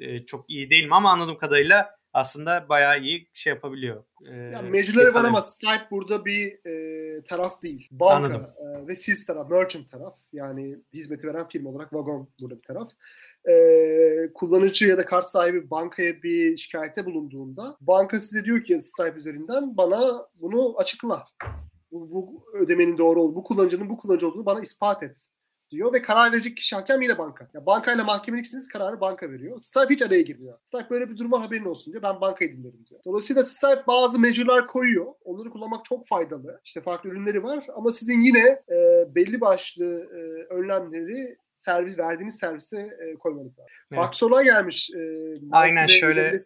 Speaker 1: e, çok iyi değil mi ama anladığım kadarıyla aslında bayağı iyi şey yapabiliyor.
Speaker 2: E, yani meclileri var ama Stripe burada bir e, taraf değil. Banka e, ve siz taraf, merchant taraf. Yani hizmeti veren firma olarak Vagon burada bir taraf. E, kullanıcı ya da kart sahibi bankaya bir şikayette bulunduğunda banka size diyor ki Stripe üzerinden bana bunu açıkla. Bu, bu ödemenin doğru olduğunu, bu kullanıcının bu kullanıcı olduğunu bana ispat et diyor ve karar verecek kişi hakem yine banka. Ya bankayla mahkemenin ikisiniz kararı banka veriyor. Stripe hiç araya girmiyor. Stripe böyle bir duruma haberin olsun diyor. Ben bankayı dinlerim diyor. Dolayısıyla Stripe bazı measure'lar koyuyor. Onları kullanmak çok faydalı. İşte farklı ürünleri var ama sizin yine e, belli başlı e, önlemleri servis verdiğiniz serviste e, koymanız lazım. Evet. Bak sorular gelmiş. E,
Speaker 1: Aynen şöyle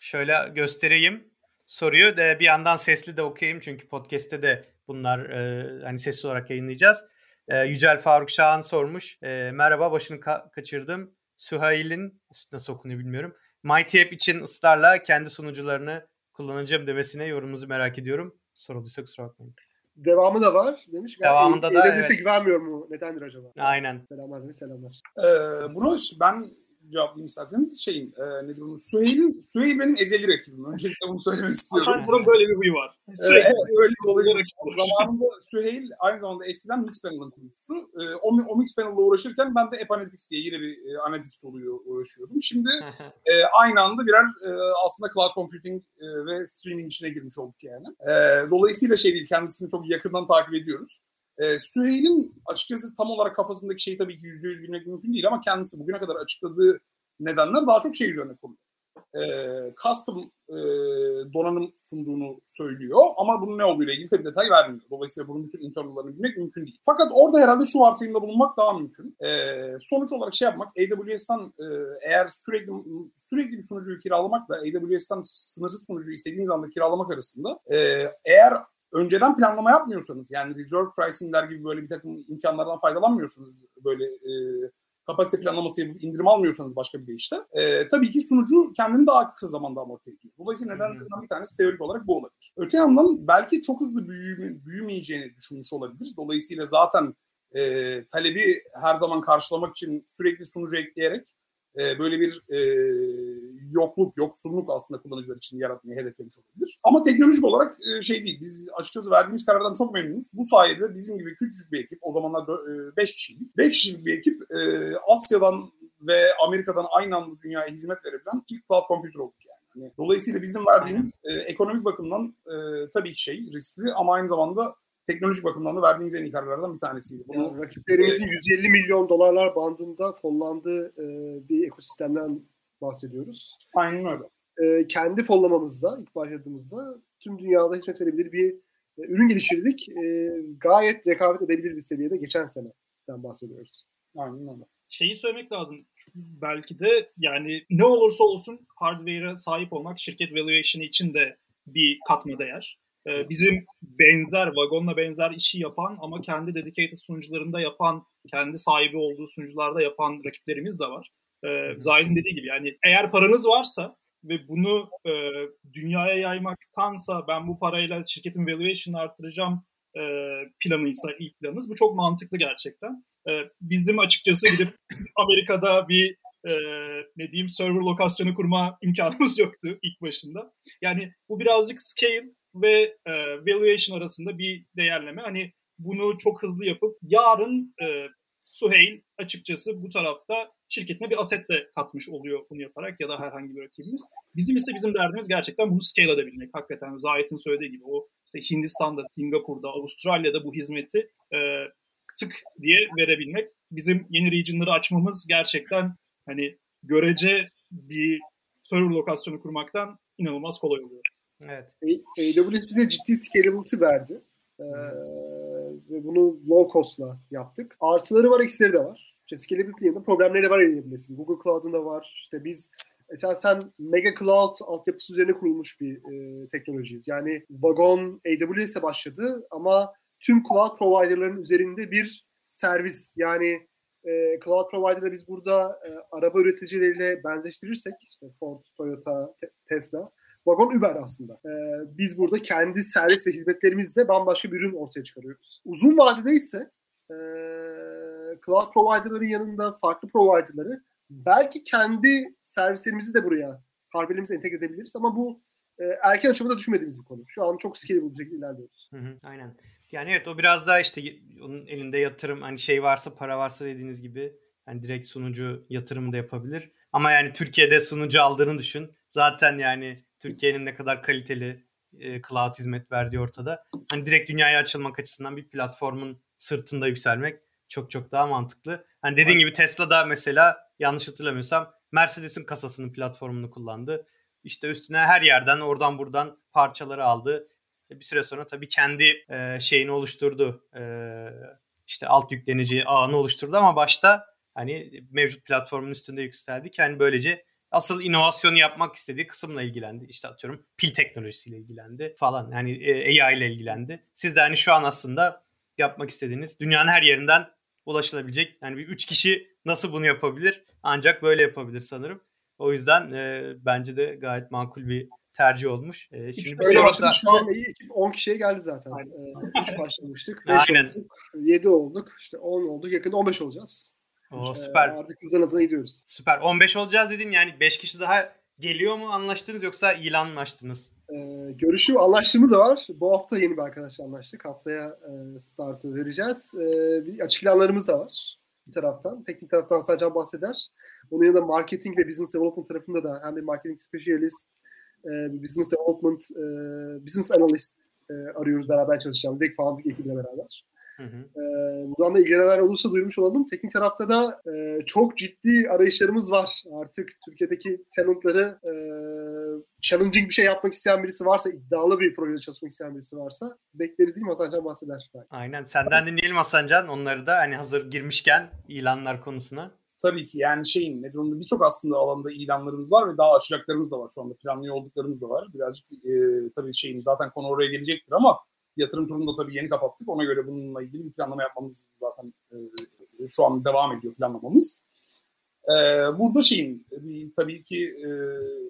Speaker 1: şöyle göstereyim soruyu. De bir yandan sesli de okuyayım çünkü podcast'te de bunlar e, hani sesli olarak yayınlayacağız. E, Yücel Faruk Şahan sormuş. E, merhaba başını ka- kaçırdım. Sühail'in nasıl okunuyor bilmiyorum. Mighty App için ısrarla kendi sunucularını kullanacağım demesine yorumunuzu merak ediyorum. Soruluysa kusura bakmayın.
Speaker 2: Devamı da var demiş.
Speaker 1: Devamında da
Speaker 2: evet. güvenmiyor mu? Nedendir acaba?
Speaker 1: Aynen.
Speaker 2: Selamlar demiş selamlar.
Speaker 4: Ee, bunu ben cevaplayayım isterseniz. Şeyin, e, nedir onu? Süheyl'in, Süheyl benim ezeli rakibim. Öncelikle bunu söylemek istiyorum.
Speaker 3: Bunun böyle bir huyu var.
Speaker 4: Sürekli evet, öyle bir oluyor. Zamanında Süheyl aynı zamanda eskiden Mixpanel'ın kurucusu. E, o, o Mixpanel'la uğraşırken ben de App Analytics diye yine bir e, Analytics tool'uyla uğraşıyordum. Şimdi e, aynı anda birer e, aslında cloud computing e, ve streaming içine girmiş olduk yani. E, dolayısıyla şey değil, kendisini çok yakından takip ediyoruz. E, Süheyl'in açıkçası tam olarak kafasındaki şey tabii ki yüzde yüz bilmek mümkün değil ama kendisi bugüne kadar açıkladığı nedenler daha çok şey üzerine kurulu. E, custom e, donanım sunduğunu söylüyor ama bunun ne olduğuyla ilgili tabii detay vermiyor. Dolayısıyla bunun bütün internallarını bilmek mümkün değil. Fakat orada herhalde şu varsayımda bulunmak daha mümkün. E, sonuç olarak şey yapmak, AWS'tan e, eğer sürekli sürekli bir sunucuyu kiralamakla AWS'tan sınırsız sunucuyu istediğiniz anda kiralamak arasında e, eğer önceden planlama yapmıyorsanız yani reserve pricing'ler gibi böyle bir takım imkanlardan faydalanmıyorsanız böyle e, kapasite planlaması yapıp indirim almıyorsanız başka bir deyişle e, tabii ki sunucu kendini daha kısa zamanda amorti ediyor. Dolayısıyla nedenlerden bir tanesi teorik olarak bu olabilir. Öte yandan belki çok hızlı büyüme, büyümeyeceğini düşünmüş olabilir. Dolayısıyla zaten e, talebi her zaman karşılamak için sürekli sunucu ekleyerek e, böyle bir e, yokluk, yoksulluk aslında kullanıcılar için yaratmayı hedeflemiş olabilir. Ama teknolojik olarak e, şey değil. Biz açıkçası verdiğimiz karardan çok memnunuz. Bu sayede bizim gibi küçücük bir ekip, o zamanlar 5 e, kişiydik. 5 kişilik bir ekip e, Asya'dan ve Amerika'dan aynı anda dünyaya hizmet verebilen ilk cloud computer olduk yani. yani dolayısıyla bizim verdiğimiz e, ekonomik bakımdan e, tabii ki şey riskli ama aynı zamanda teknolojik bakımdan da verdiğimiz en iyi kararlardan bir tanesiydi.
Speaker 2: Bunu, yani rakiplerimizin 150 milyon dolarlar bandında fonlandığı e, bir ekosistemden bahsediyoruz.
Speaker 4: Aynen öyle.
Speaker 2: E, kendi fonlamamızda, ilk başladığımızda tüm dünyada hizmet verebilir bir e, ürün geliştirdik. E, gayet rekabet edebilir bir seviyede geçen seneden bahsediyoruz.
Speaker 4: Aynen öyle
Speaker 3: şeyi söylemek lazım. Belki de yani ne olursa olsun hardware'a sahip olmak şirket valuation için de bir katma değer. Ee, bizim benzer, vagonla benzer işi yapan ama kendi dedicated sunucularında yapan, kendi sahibi olduğu sunucularda yapan rakiplerimiz de var. Ee, Zahid'in dediği gibi yani eğer paranız varsa ve bunu e, dünyaya yaymaktansa ben bu parayla şirketin valuation'ı arttıracağım e, planıysa ilk planınız bu çok mantıklı gerçekten. E, bizim açıkçası gidip Amerika'da bir e, ne diyeyim server lokasyonu kurma imkanımız yoktu ilk başında. Yani bu birazcık scale ve e, valuation arasında bir değerleme. Hani bunu çok hızlı yapıp yarın e, Suheil açıkçası bu tarafta şirketine bir aset de katmış oluyor bunu yaparak ya da herhangi bir rakibimiz. Bizim ise bizim derdimiz gerçekten bunu scale edebilmek. Hakikaten Zahit'in söylediği gibi o işte Hindistan'da, Singapur'da, Avustralya'da bu hizmeti e, tık diye verebilmek. Bizim yeni region'ları açmamız gerçekten hani görece bir server lokasyonu kurmaktan inanılmaz kolay oluyor.
Speaker 2: Evet. AWS bize ciddi scalability verdi. Ee, ve bunu low cost'la yaptık. Artıları var, eksileri de var. İşte scalability yanında problemleri var edinebilirsin. Google Cloud'un da var. İşte biz esasen Mega Cloud altyapısı üzerine kurulmuş bir e, teknolojiyiz. Yani Vagon AWS'e başladı ama tüm cloud provider'ların üzerinde bir servis. Yani e, cloud provider'ı biz burada e, araba üreticileriyle benzeştirirsek işte Ford, Toyota, te- Tesla Vagon Uber aslında. E, biz burada kendi servis ve hizmetlerimizle bambaşka bir ürün ortaya çıkarıyoruz. Uzun vadede ise e, cloud provider'ların yanında farklı provider'ları belki kendi servislerimizi de buraya hardware'imize entegre edebiliriz ama bu e, erken aşamada düşünmediğimiz bir konu. Şu an çok scalable bir şekilde ilerliyoruz.
Speaker 1: Hı hı, aynen. Yani evet o biraz daha işte onun elinde yatırım hani şey varsa para varsa dediğiniz gibi hani direkt sunucu yatırım da yapabilir. Ama yani Türkiye'de sunucu aldığını düşün. Zaten yani Türkiye'nin ne kadar kaliteli e, cloud hizmet verdiği ortada. Hani direkt dünyaya açılmak açısından bir platformun sırtında yükselmek çok çok daha mantıklı. Hani dediğin gibi Tesla da mesela yanlış hatırlamıyorsam Mercedes'in kasasının platformunu kullandı. İşte üstüne her yerden oradan buradan parçaları aldı. E, bir süre sonra tabii kendi e, şeyini oluşturdu. E, işte alt yüklenici ağını oluşturdu ama başta hani mevcut platformun üstünde yükseldi ki hani böylece asıl inovasyonu yapmak istediği kısımla ilgilendi. İşte atıyorum pil teknolojisiyle ilgilendi falan. Yani e, AI ile ilgilendi. Siz de hani şu an aslında yapmak istediğiniz dünyanın her yerinden ulaşılabilecek. Yani bir üç kişi nasıl bunu yapabilir? Ancak böyle yapabilir sanırım. O yüzden e, bence de gayet makul bir tercih olmuş.
Speaker 2: E, şimdi bir sonraki şu an iyi ekip 10 kişiye geldi zaten. 3 e, başlamıştık. 5 Aynen. olduk. 7 olduk. İşte 10 olduk. Yakında 15 olacağız.
Speaker 1: O ee, süper.
Speaker 2: Artık hızlı hızlı gidiyoruz.
Speaker 1: Süper. 15 olacağız dedin yani 5 kişi daha geliyor mu anlaştınız yoksa ilan mı açtınız?
Speaker 2: Ee, görüşü anlaştığımız da var. Bu hafta yeni bir arkadaşla anlaştık. Haftaya e, startı vereceğiz. E, bir açık ilanlarımız da var bir taraftan. Teknik taraftan sadece bahseder. Onun yanında marketing ve business development tarafında da hem bir marketing specialist, e, business development, e, business analyst e, arıyoruz beraber çalışacağımız. Direkt founding ekibiyle beraber. Hı hı. Ee, buradan da ilgilenenler olursa duymuş olalım. Teknik tarafta da e, çok ciddi arayışlarımız var. Artık Türkiye'deki talentları e, challenging bir şey yapmak isteyen birisi varsa, iddialı bir projede çalışmak isteyen birisi varsa bekleriz değil mi Hasancan bahseder.
Speaker 1: Aynen. Senden dinleyelim Hasancan. Onları da hani hazır girmişken ilanlar konusuna.
Speaker 4: Tabii ki yani şeyin ne durumda birçok aslında alanda ilanlarımız var ve daha açacaklarımız da var şu anda planlıyor olduklarımız da var. Birazcık e, tabii şeyin zaten konu oraya gelecektir ama Yatırım turunu da tabii yeni kapattık. Ona göre bununla ilgili bir planlama yapmamız zaten e, şu an devam ediyor planlamamız. E, burada şeyin bir, tabii ki e,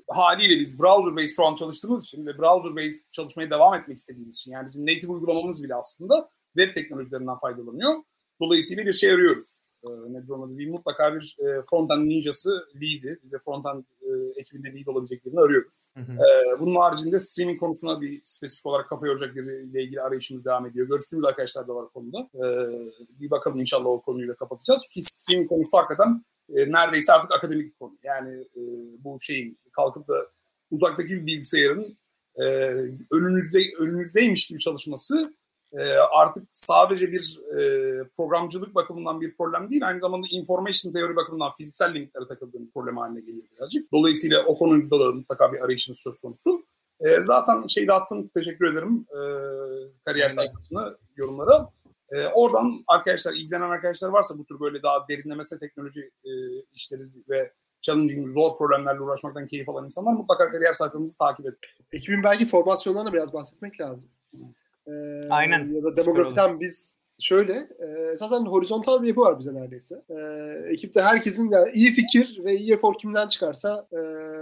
Speaker 4: haliyle biz browser based şu an çalıştığımız için ve browser based çalışmaya devam etmek istediğimiz için yani bizim native uygulamamız bile aslında web teknolojilerinden faydalanıyor. Dolayısıyla bir şey arıyoruz. E, Nedron'da bir mutlaka bir e, frontend ninjası lead'i, bize frontend e, ekibinde lead olabilecek birini arıyoruz. Hı hı. E, bunun haricinde streaming konusuna bir spesifik olarak kafa yoracak biriyle ilgili arayışımız devam ediyor. Görüştüğümüz arkadaşlar da var konuda. E, bir bakalım inşallah o konuyu da kapatacağız. Ki streaming konusu hakikaten e, neredeyse artık akademik bir konu. Yani e, bu şeyin kalkıp da uzaktaki bir bilgisayarın e, önünüzde önünüzdeymiş gibi çalışması e, artık sadece bir e, programcılık bakımından bir problem değil, aynı zamanda information teori bakımından fiziksel limitlere takıldığın problem haline geliyor birazcık. Dolayısıyla o konuda da mutlaka bir arayışınız söz konusu. E, zaten şeyi de attım, teşekkür ederim e, kariyer sayfasına, yorumlara. E, oradan arkadaşlar, ilgilenen arkadaşlar varsa bu tür böyle daha derinlemesine teknoloji e, işleri ve challenging, zor problemlerle uğraşmaktan keyif alan insanlar mutlaka kariyer sayfamızı takip edin.
Speaker 2: Ekibin belki formasyonlarına biraz bahsetmek lazım.
Speaker 1: Ee, Aynen.
Speaker 2: Ya da demografiden biz şöyle, e, esasen horizontal bir yapı var bize neredeyse. E, ekipte herkesin yani iyi fikir ve iyi efor kimden çıkarsa e,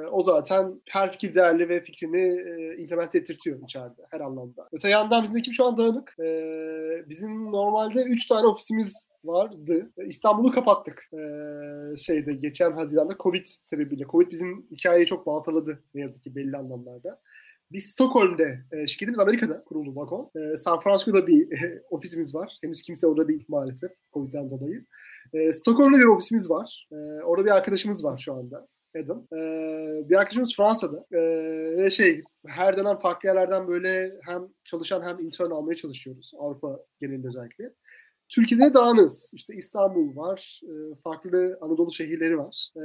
Speaker 2: o zaten her fikir değerli ve fikrini e, implement ettirtiyor içeride her anlamda. Öte yandan bizim ekip şu an dağınık. E, bizim normalde 3 tane ofisimiz vardı. İstanbul'u kapattık. Ee, şeyde geçen Haziran'da Covid sebebiyle. Covid bizim hikayeyi çok baltaladı ne yazık ki belli anlamlarda. Biz Stockholm'de, e, şirketimiz Amerika'da kuruldu Vagon. E, San Francisco'da bir e, ofisimiz var. Henüz kimse orada değil maalesef Covid'den dolayı. E, Stockholm'da bir ofisimiz var. E, orada bir arkadaşımız var şu anda. Adam. E, bir arkadaşımız Fransa'da. E, ve şey her dönem farklı yerlerden böyle hem çalışan hem intern almaya çalışıyoruz. Avrupa genelinde özellikle. Türkiye'de dağınız. İşte İstanbul var. E, farklı Anadolu şehirleri var. E,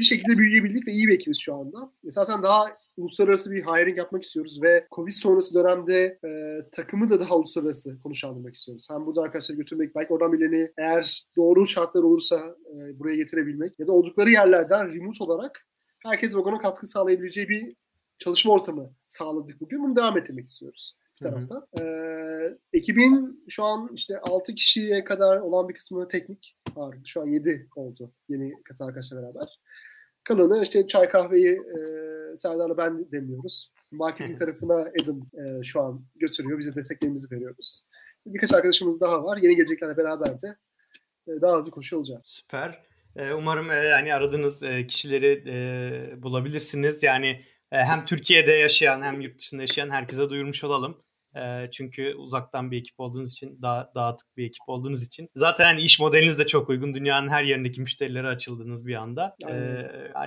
Speaker 2: bir şekilde büyüyebildik ve iyi bir ekibiz şu anda. Esasen daha uluslararası bir hiring yapmak istiyoruz ve Covid sonrası dönemde e, takımı da daha uluslararası konuşlandırmak istiyoruz. Hem burada arkadaşlar götürmek, belki oradan birilerini eğer doğru şartlar olursa e, buraya getirebilmek ya da oldukları yerlerden remote olarak herkes vagona katkı sağlayabileceği bir çalışma ortamı sağladık bugün. Bunu devam ettirmek istiyoruz bir taraftan. Ee, ekibin şu an işte 6 kişiye kadar olan bir kısmı teknik var. Şu an 7 oldu yeni katı arkadaşlar beraber. Kalanı işte çay kahveyi e, Serdar'la ben demliyoruz. Marketing tarafına Adam e, şu an götürüyor. Bize desteklerimizi veriyoruz. Birkaç arkadaşımız daha var. Yeni geleceklerle beraber de e, daha hızlı koşu olacağız.
Speaker 1: Süper. E, umarım e, yani aradığınız e, kişileri e, bulabilirsiniz. Yani e, hem Türkiye'de yaşayan hem yurt dışında yaşayan herkese duyurmuş olalım. E, çünkü uzaktan bir ekip olduğunuz için, daha dağıtık bir ekip olduğunuz için. Zaten hani iş modeliniz de çok uygun. Dünyanın her yerindeki müşterilere açıldınız bir anda. E,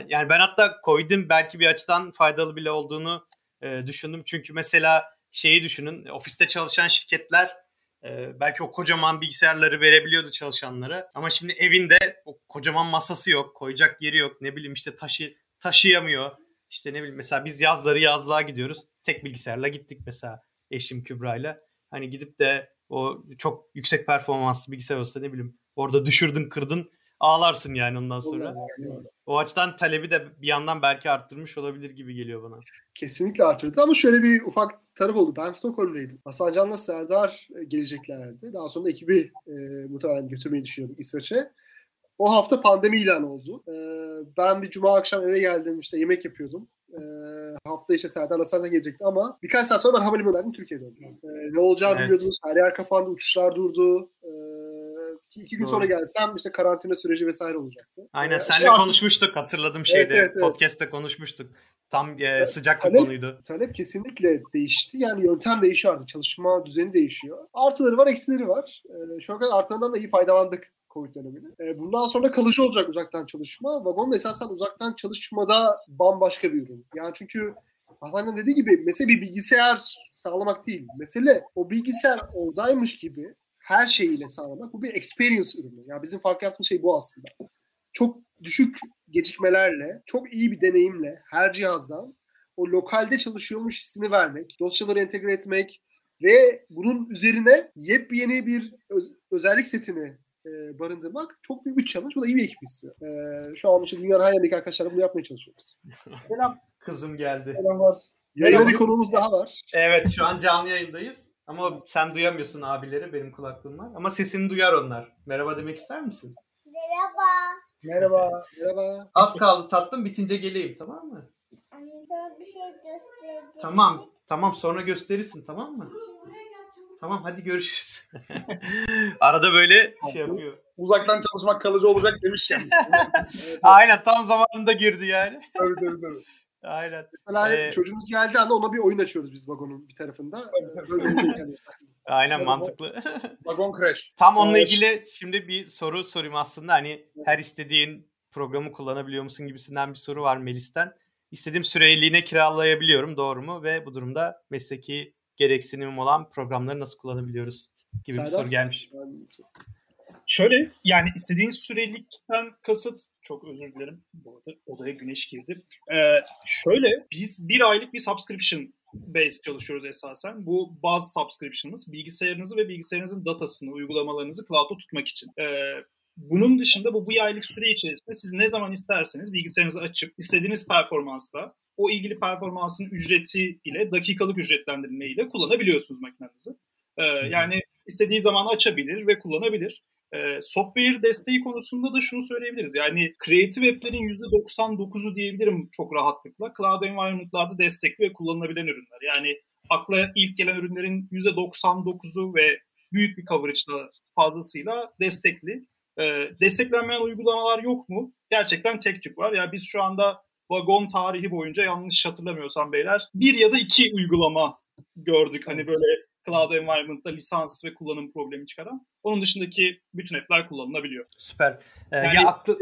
Speaker 1: yani ben hatta Covid'in belki bir açıdan faydalı bile olduğunu e, düşündüm. Çünkü mesela şeyi düşünün, ofiste çalışan şirketler e, belki o kocaman bilgisayarları verebiliyordu çalışanlara. Ama şimdi evinde o kocaman masası yok, koyacak yeri yok. Ne bileyim işte taşı taşıyamıyor. İşte ne bileyim mesela biz yazları yazlığa gidiyoruz. Tek bilgisayarla gittik mesela eşim Kübra'yla. Hani gidip de o çok yüksek performanslı bilgisayar olsa ne bileyim orada düşürdün kırdın ağlarsın yani ondan sonra. O açıdan talebi de bir yandan belki arttırmış olabilir gibi geliyor bana.
Speaker 2: Kesinlikle arttırdı ama şöyle bir ufak taraf oldu. Ben Stockholm'daydım. Hasan Can'la Serdar e, geleceklerdi. Daha sonra ekibi e, muhtemelen götürmeyi düşünüyorduk İsveç'e. O hafta pandemi ilan oldu. E, ben bir cuma akşam eve geldim işte yemek yapıyordum. E, hafta işte Serdar Hasan'la gelecekti ama birkaç saat sonra ben havalimanından Türkiye'ye döndüm. E, ne olacağını evet. biliyordunuz. Her yer kapandı, uçuşlar durdu. E, iki gün Doğru. sonra gelsem işte karantina süreci vesaire olacaktı.
Speaker 1: Aynen ee, senle konuşmuştuk hatırladım şeyde evet, evet, podcast'te konuşmuştuk. Tam e, sıcak talep, bir konuydu.
Speaker 2: Talep kesinlikle değişti. Yani yöntem değişiyor artık. Çalışma düzeni değişiyor. Artıları var, eksileri var. Ee, şu an artılarından da iyi faydalandık Covid döneminde. E, bundan sonra kalıcı olacak uzaktan çalışma. Vagon da esasen uzaktan çalışmada bambaşka bir ürün. Yani çünkü Hasan'ın dediği gibi mesele bir bilgisayar sağlamak değil. Mesele o bilgisayar oradaymış gibi her şeyiyle sağlamak. Bu bir experience ürünü. Yani bizim fark yaptığımız şey bu aslında. Çok düşük gecikmelerle, çok iyi bir deneyimle her cihazdan o lokalde çalışıyormuş hissini vermek, dosyaları entegre etmek ve bunun üzerine yepyeni bir öz- özellik setini e, barındırmak çok büyük bir challenge. Bu da iyi bir ekip istiyor. E, şu an için dünyanın her yerindeki arkadaşlarla bunu yapmaya çalışıyoruz.
Speaker 1: Selam. Kızım geldi.
Speaker 2: Selamlar. Yayında bir konumuz daha var.
Speaker 1: Evet şu an canlı yayındayız. Ama sen duyamıyorsun abileri benim kulaklığım var. Ama sesini duyar onlar. Merhaba demek ister misin?
Speaker 5: Merhaba.
Speaker 2: Merhaba. Merhaba.
Speaker 1: Az kaldı tatlım bitince geleyim tamam mı?
Speaker 5: Sana bir şey göstereceğim.
Speaker 1: Tamam. Tamam sonra gösterirsin tamam mı? Tamam hadi görüşürüz. Arada böyle şey yapıyor.
Speaker 4: Uzaktan çalışmak kalıcı olacak demişken.
Speaker 1: evet, Aynen tam zamanında girdi yani.
Speaker 4: tabii tabii tabii.
Speaker 1: Aynen.
Speaker 2: Mesela ee, çocuğumuz geldi anda ona bir oyun açıyoruz biz vagonun bir tarafında.
Speaker 1: Aynen mantıklı.
Speaker 4: Vagon crash.
Speaker 1: Tam onunla ilgili şimdi bir soru sorayım aslında. Hani her istediğin programı kullanabiliyor musun gibisinden bir soru var Melis'ten. İstediğim süreliğine kiralayabiliyorum doğru mu? Ve bu durumda mesleki gereksinimim olan programları nasıl kullanabiliyoruz gibi
Speaker 2: Serdar?
Speaker 1: bir soru gelmiş.
Speaker 3: Şöyle yani istediğin sürelikten kasıt çok özür dilerim. Bu arada odaya güneş girdi. Ee, şöyle biz bir aylık bir subscription base çalışıyoruz esasen. Bu bazı subscription'ımız bilgisayarınızı ve bilgisayarınızın datasını, uygulamalarınızı cloud'da tutmak için. Ee, bunun dışında bu bir aylık süre içerisinde siz ne zaman isterseniz bilgisayarınızı açıp istediğiniz performansla o ilgili performansın ücreti ile dakikalık ücretlendirme ile kullanabiliyorsunuz makinenizi. Ee, yani istediği zaman açabilir ve kullanabilir. Ee, software desteği konusunda da şunu söyleyebiliriz. Yani creative app'lerin %99'u diyebilirim çok rahatlıkla. Cloud environment'larda destekli ve kullanılabilen ürünler. Yani akla ilk gelen ürünlerin %99'u ve büyük bir coverage'la fazlasıyla destekli. Ee, desteklenmeyen uygulamalar yok mu? Gerçekten tek tük var. Yani biz şu anda vagon tarihi boyunca yanlış hatırlamıyorsam beyler bir ya da iki uygulama gördük. Hani böyle cloud environment'ta lisans ve kullanım problemi çıkaran. Onun dışındaki bütün app'ler kullanılabiliyor.
Speaker 1: Süper. Ee,
Speaker 3: Yani-
Speaker 1: ya aklı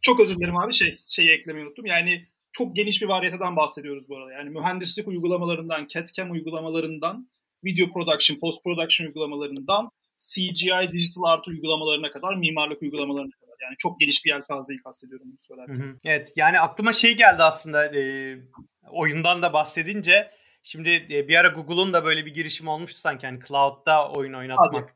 Speaker 3: Çok özür dilerim abi şey şeyi eklemeyi unuttum. Yani çok geniş bir varyeteden bahsediyoruz bu arada. Yani mühendislik uygulamalarından, CAD-CAM uygulamalarından, video production, post production uygulamalarından, CGI, digital art uygulamalarına kadar, mimarlık uygulamalarına. Yani çok geniş bir yelpazeyi kastediyorum bunu söylerken.
Speaker 1: Hı hı. Evet yani aklıma şey geldi aslında e, oyundan da bahsedince şimdi e, bir ara Google'un da böyle bir girişim olmuştu sanki hani cloud'da oyun oynatmak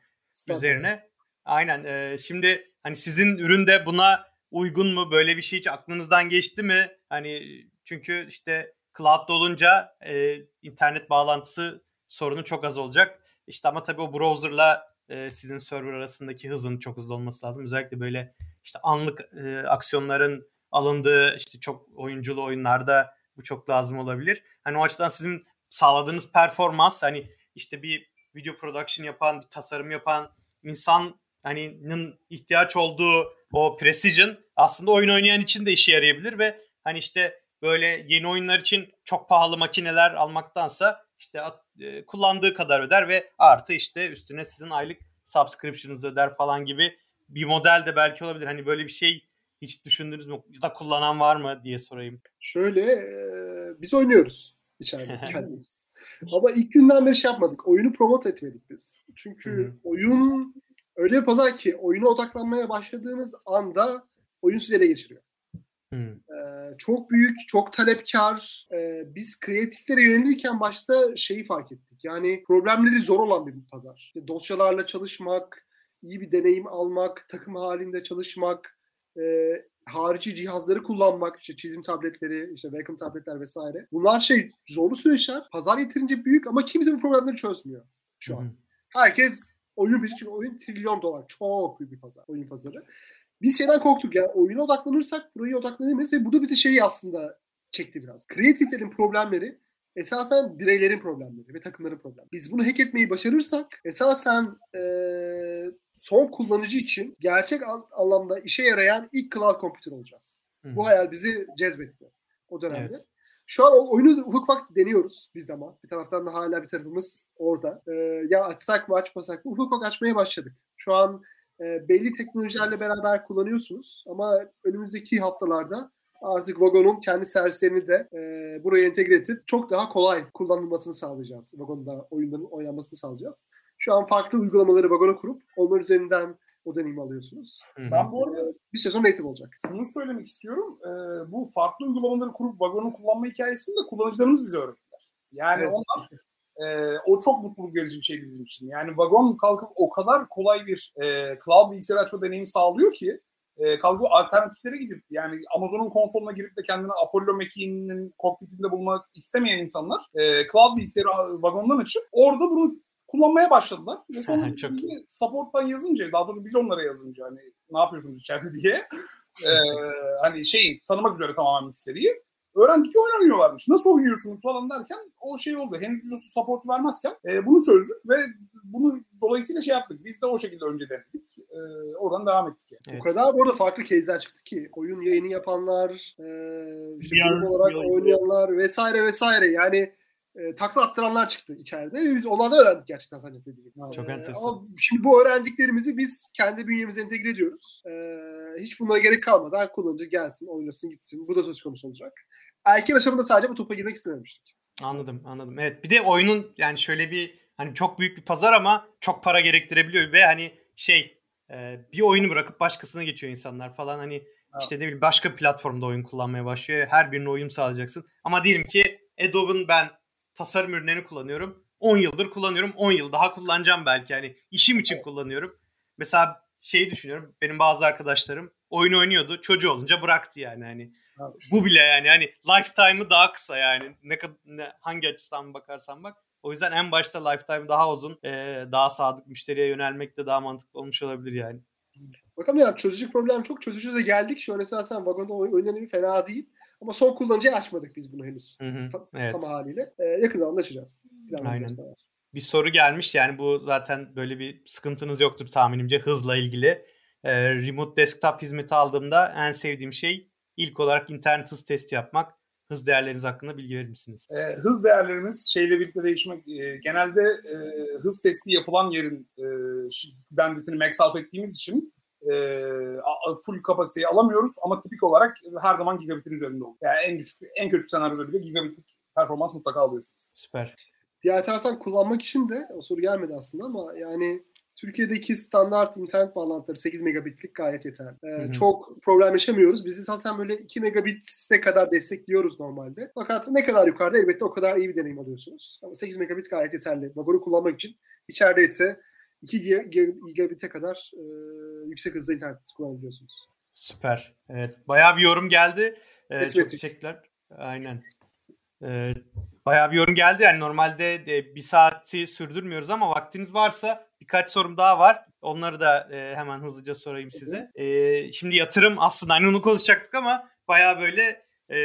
Speaker 1: üzerine. Aynen e, şimdi hani sizin üründe buna uygun mu böyle bir şey hiç aklınızdan geçti mi? Hani çünkü işte cloud'da olunca e, internet bağlantısı sorunu çok az olacak. İşte ama tabii o browser'la e, sizin server arasındaki hızın çok hızlı olması lazım. Özellikle böyle işte anlık e, aksiyonların alındığı işte çok oyunculu oyunlarda bu çok lazım olabilir. Hani o açıdan sizin sağladığınız performans hani işte bir video production yapan, bir tasarım yapan insan hani nın ihtiyaç olduğu o precision aslında oyun oynayan için de işe yarayabilir ve hani işte böyle yeni oyunlar için çok pahalı makineler almaktansa işte e, kullandığı kadar öder ve artı işte üstüne sizin aylık subscription'ınızı öder falan gibi bir model de belki olabilir. Hani böyle bir şey hiç düşündünüz mü? Ya da kullanan var mı diye sorayım.
Speaker 2: Şöyle e, biz oynuyoruz içeride kendimiz. Ama ilk günden beri şey yapmadık. Oyunu promote etmedik biz. Çünkü
Speaker 1: Hı hı.
Speaker 2: oyun öyle bir pazar ki oyuna odaklanmaya başladığınız anda oyun sizi ele geçiriyor. Ee, çok büyük, çok talepkar. Ee, biz kreatiflere yönelirken başta şeyi fark ettik. Yani problemleri zor olan bir pazar. İşte dosyalarla çalışmak, iyi bir deneyim almak, takım halinde çalışmak, e, harici cihazları kullanmak, işte çizim tabletleri, işte Wacom tabletler vesaire. Bunlar şey zorlu süreçler. Pazar yeterince büyük ama kimse bu problemleri çözmüyor şu an. Herkes oyun bir çünkü oyun trilyon dolar. Çok büyük bir pazar. Oyun pazarı. Biz şeyden korktuk ya. Oyuna odaklanırsak buraya odaklanamayız ve bu da bizi şeyi aslında çekti biraz. Kreatiflerin problemleri esasen bireylerin problemleri ve takımların problemleri. Biz bunu hack etmeyi başarırsak esasen eee, son kullanıcı için gerçek an- anlamda işe yarayan ilk cloud computer olacağız.
Speaker 1: Hı hı.
Speaker 2: Bu hayal bizi cezbetti o dönemde.
Speaker 1: Evet.
Speaker 2: Şu an o oyunu ufak ufak deniyoruz biz de ama. Bir taraftan da hala bir tarafımız orada. Ee, ya açsak mı açmasak mı ufak ufak açmaya başladık. Şu an e, belli teknolojilerle beraber kullanıyorsunuz ama önümüzdeki haftalarda artık Vagon'un kendi servislerini de e, buraya entegre edip çok daha kolay kullanılmasını sağlayacağız. Vagon'da oyunların oynanmasını sağlayacağız. Şu an farklı uygulamaları Vagon'a kurup onlar üzerinden o deneyimi alıyorsunuz.
Speaker 1: Hı hı.
Speaker 4: Ben bu arada
Speaker 2: bir sonra native olacak.
Speaker 4: şunu söylemek istiyorum. Ee, bu farklı uygulamaları kurup vagonu kullanma hikayesini de kullanıcılarımız bize öğrettiler. Yani
Speaker 2: Evet.
Speaker 4: onlar e, o çok mutluluk verici bir şeydi bizim için. Yani vagon kalkıp o kadar kolay bir e, cloud bilgisayar açma deneyimi sağlıyor ki e, kalkıp alternatiflere gidip yani Amazon'un konsoluna girip de kendine Apollo Machine'in kokpitinde bulmak istemeyen insanlar e, cloud bilgisayarı vagondan açıp orada bunu kullanmaya başladılar. Ve sonra
Speaker 1: Çok
Speaker 4: support'tan yazınca, daha doğrusu biz onlara yazınca hani ne yapıyorsunuz içeride diye e, hani şeyin tanımak üzere tamamen müşteriyi öğrendik ki oyun oynuyorlarmış. Nasıl oynuyorsunuz falan derken o şey oldu. Henüz biz o support vermezken e, bunu çözdük ve bunu dolayısıyla şey yaptık. Biz de o şekilde önce denedik. E, oradan devam ettik yani.
Speaker 1: Evet.
Speaker 2: O kadar bu arada farklı case'ler çıktı ki. Oyun yayını yapanlar, e, işte olarak oynayanlar vesaire vesaire. Yani e, takla attıranlar çıktı içeride ve biz onlardan öğrendik gerçekten dediğim gibi.
Speaker 1: Çok
Speaker 2: E,
Speaker 1: enteresan.
Speaker 2: Ama şimdi bu öğrendiklerimizi biz kendi bünyemize entegre ediyoruz. E, hiç bunlara gerek kalmadan kullanıcı gelsin, oynasın, gitsin. Bu da söz konusu olacak. Erken aşamada sadece bu topa girmek istememiştik.
Speaker 1: Anladım anladım. Evet bir de oyunun yani şöyle bir hani çok büyük bir pazar ama çok para gerektirebiliyor ve hani şey e, bir oyunu bırakıp başkasına geçiyor insanlar falan hani evet. işte ne bileyim başka platformda oyun kullanmaya başlıyor. Her birine uyum sağlayacaksın. Ama diyelim ki Adobe'ın ben tasarım ürünlerini kullanıyorum. 10 yıldır kullanıyorum. 10 yıl daha kullanacağım belki. Yani işim için kullanıyorum. Mesela şeyi düşünüyorum. Benim bazı arkadaşlarım oyun oynuyordu. Çocuğu olunca bıraktı yani hani. Abi. Bu bile yani hani lifetime'ı daha kısa yani. Ne kadar ne, hangi açıdan bakarsan bak. O yüzden en başta lifetime daha uzun, e, daha sadık müşteriye yönelmek de daha mantıklı olmuş olabilir yani.
Speaker 2: Bakalım ya çözücü problem çok. Çözücü de geldik. Şu an esasen vagonda oyunların fena değil. Ama son kullanıcıya açmadık biz bunu henüz. Hı hı, Ta- evet. Tam haliyle. Ee, yakın zamanda açacağız.
Speaker 1: Aynen. Bir soru gelmiş yani bu zaten böyle bir sıkıntınız yoktur tahminimce hızla ilgili. Ee, remote desktop hizmeti aldığımda en sevdiğim şey ilk olarak internet hız testi yapmak. Hız değerleriniz hakkında bilgi verir misiniz?
Speaker 4: E, hız değerlerimiz şeyle birlikte değişmek. E, genelde e, hız testi yapılan yerin e, bandwidth'ini max out ettiğimiz için e, full kapasiteyi alamıyoruz ama tipik olarak her zaman gigabitin üzerinde oluyor. Yani en düşük, en kötü senaryoda bile gigabitlik performans mutlaka alıyorsunuz.
Speaker 1: Süper.
Speaker 2: Diğer taraftan kullanmak için de o soru gelmedi aslında ama yani Türkiye'deki standart internet bağlantıları 8 megabitlik gayet yeterli. Ee, hı hı. Çok problem yaşamıyoruz. Biz esasen böyle 2 megabit'e kadar destekliyoruz normalde. Fakat ne kadar yukarıda elbette o kadar iyi bir deneyim alıyorsunuz. Ama 8 megabit gayet yeterli. Vagoru kullanmak için. İçeride ise 2 gigabit'e kadar e, yüksek hızlı internet kullanabiliyorsunuz.
Speaker 1: Süper. Evet. Bayağı bir yorum geldi. Ee, çok teşekkürler. Aynen. Ee, bayağı bir yorum geldi. Yani normalde de bir saati sürdürmüyoruz ama vaktiniz varsa birkaç sorum daha var. Onları da e, hemen hızlıca sorayım size. E, şimdi yatırım aslında hani onu konuşacaktık ama bayağı böyle e,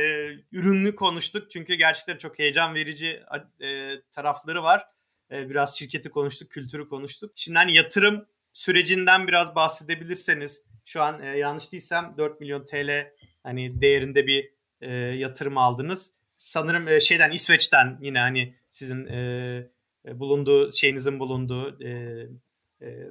Speaker 1: ürünlü konuştuk. Çünkü gerçekten çok heyecan verici e, tarafları var. E, biraz şirketi konuştuk, kültürü konuştuk. Şimdi hani yatırım sürecinden biraz bahsedebilirseniz şu an e, yanlış değilsem 4 milyon TL hani değerinde bir e, yatırım aldınız. Sanırım e, şeyden İsveç'ten yine hani sizin e, e bulunduğu şeyinizin bulunduğu e, e,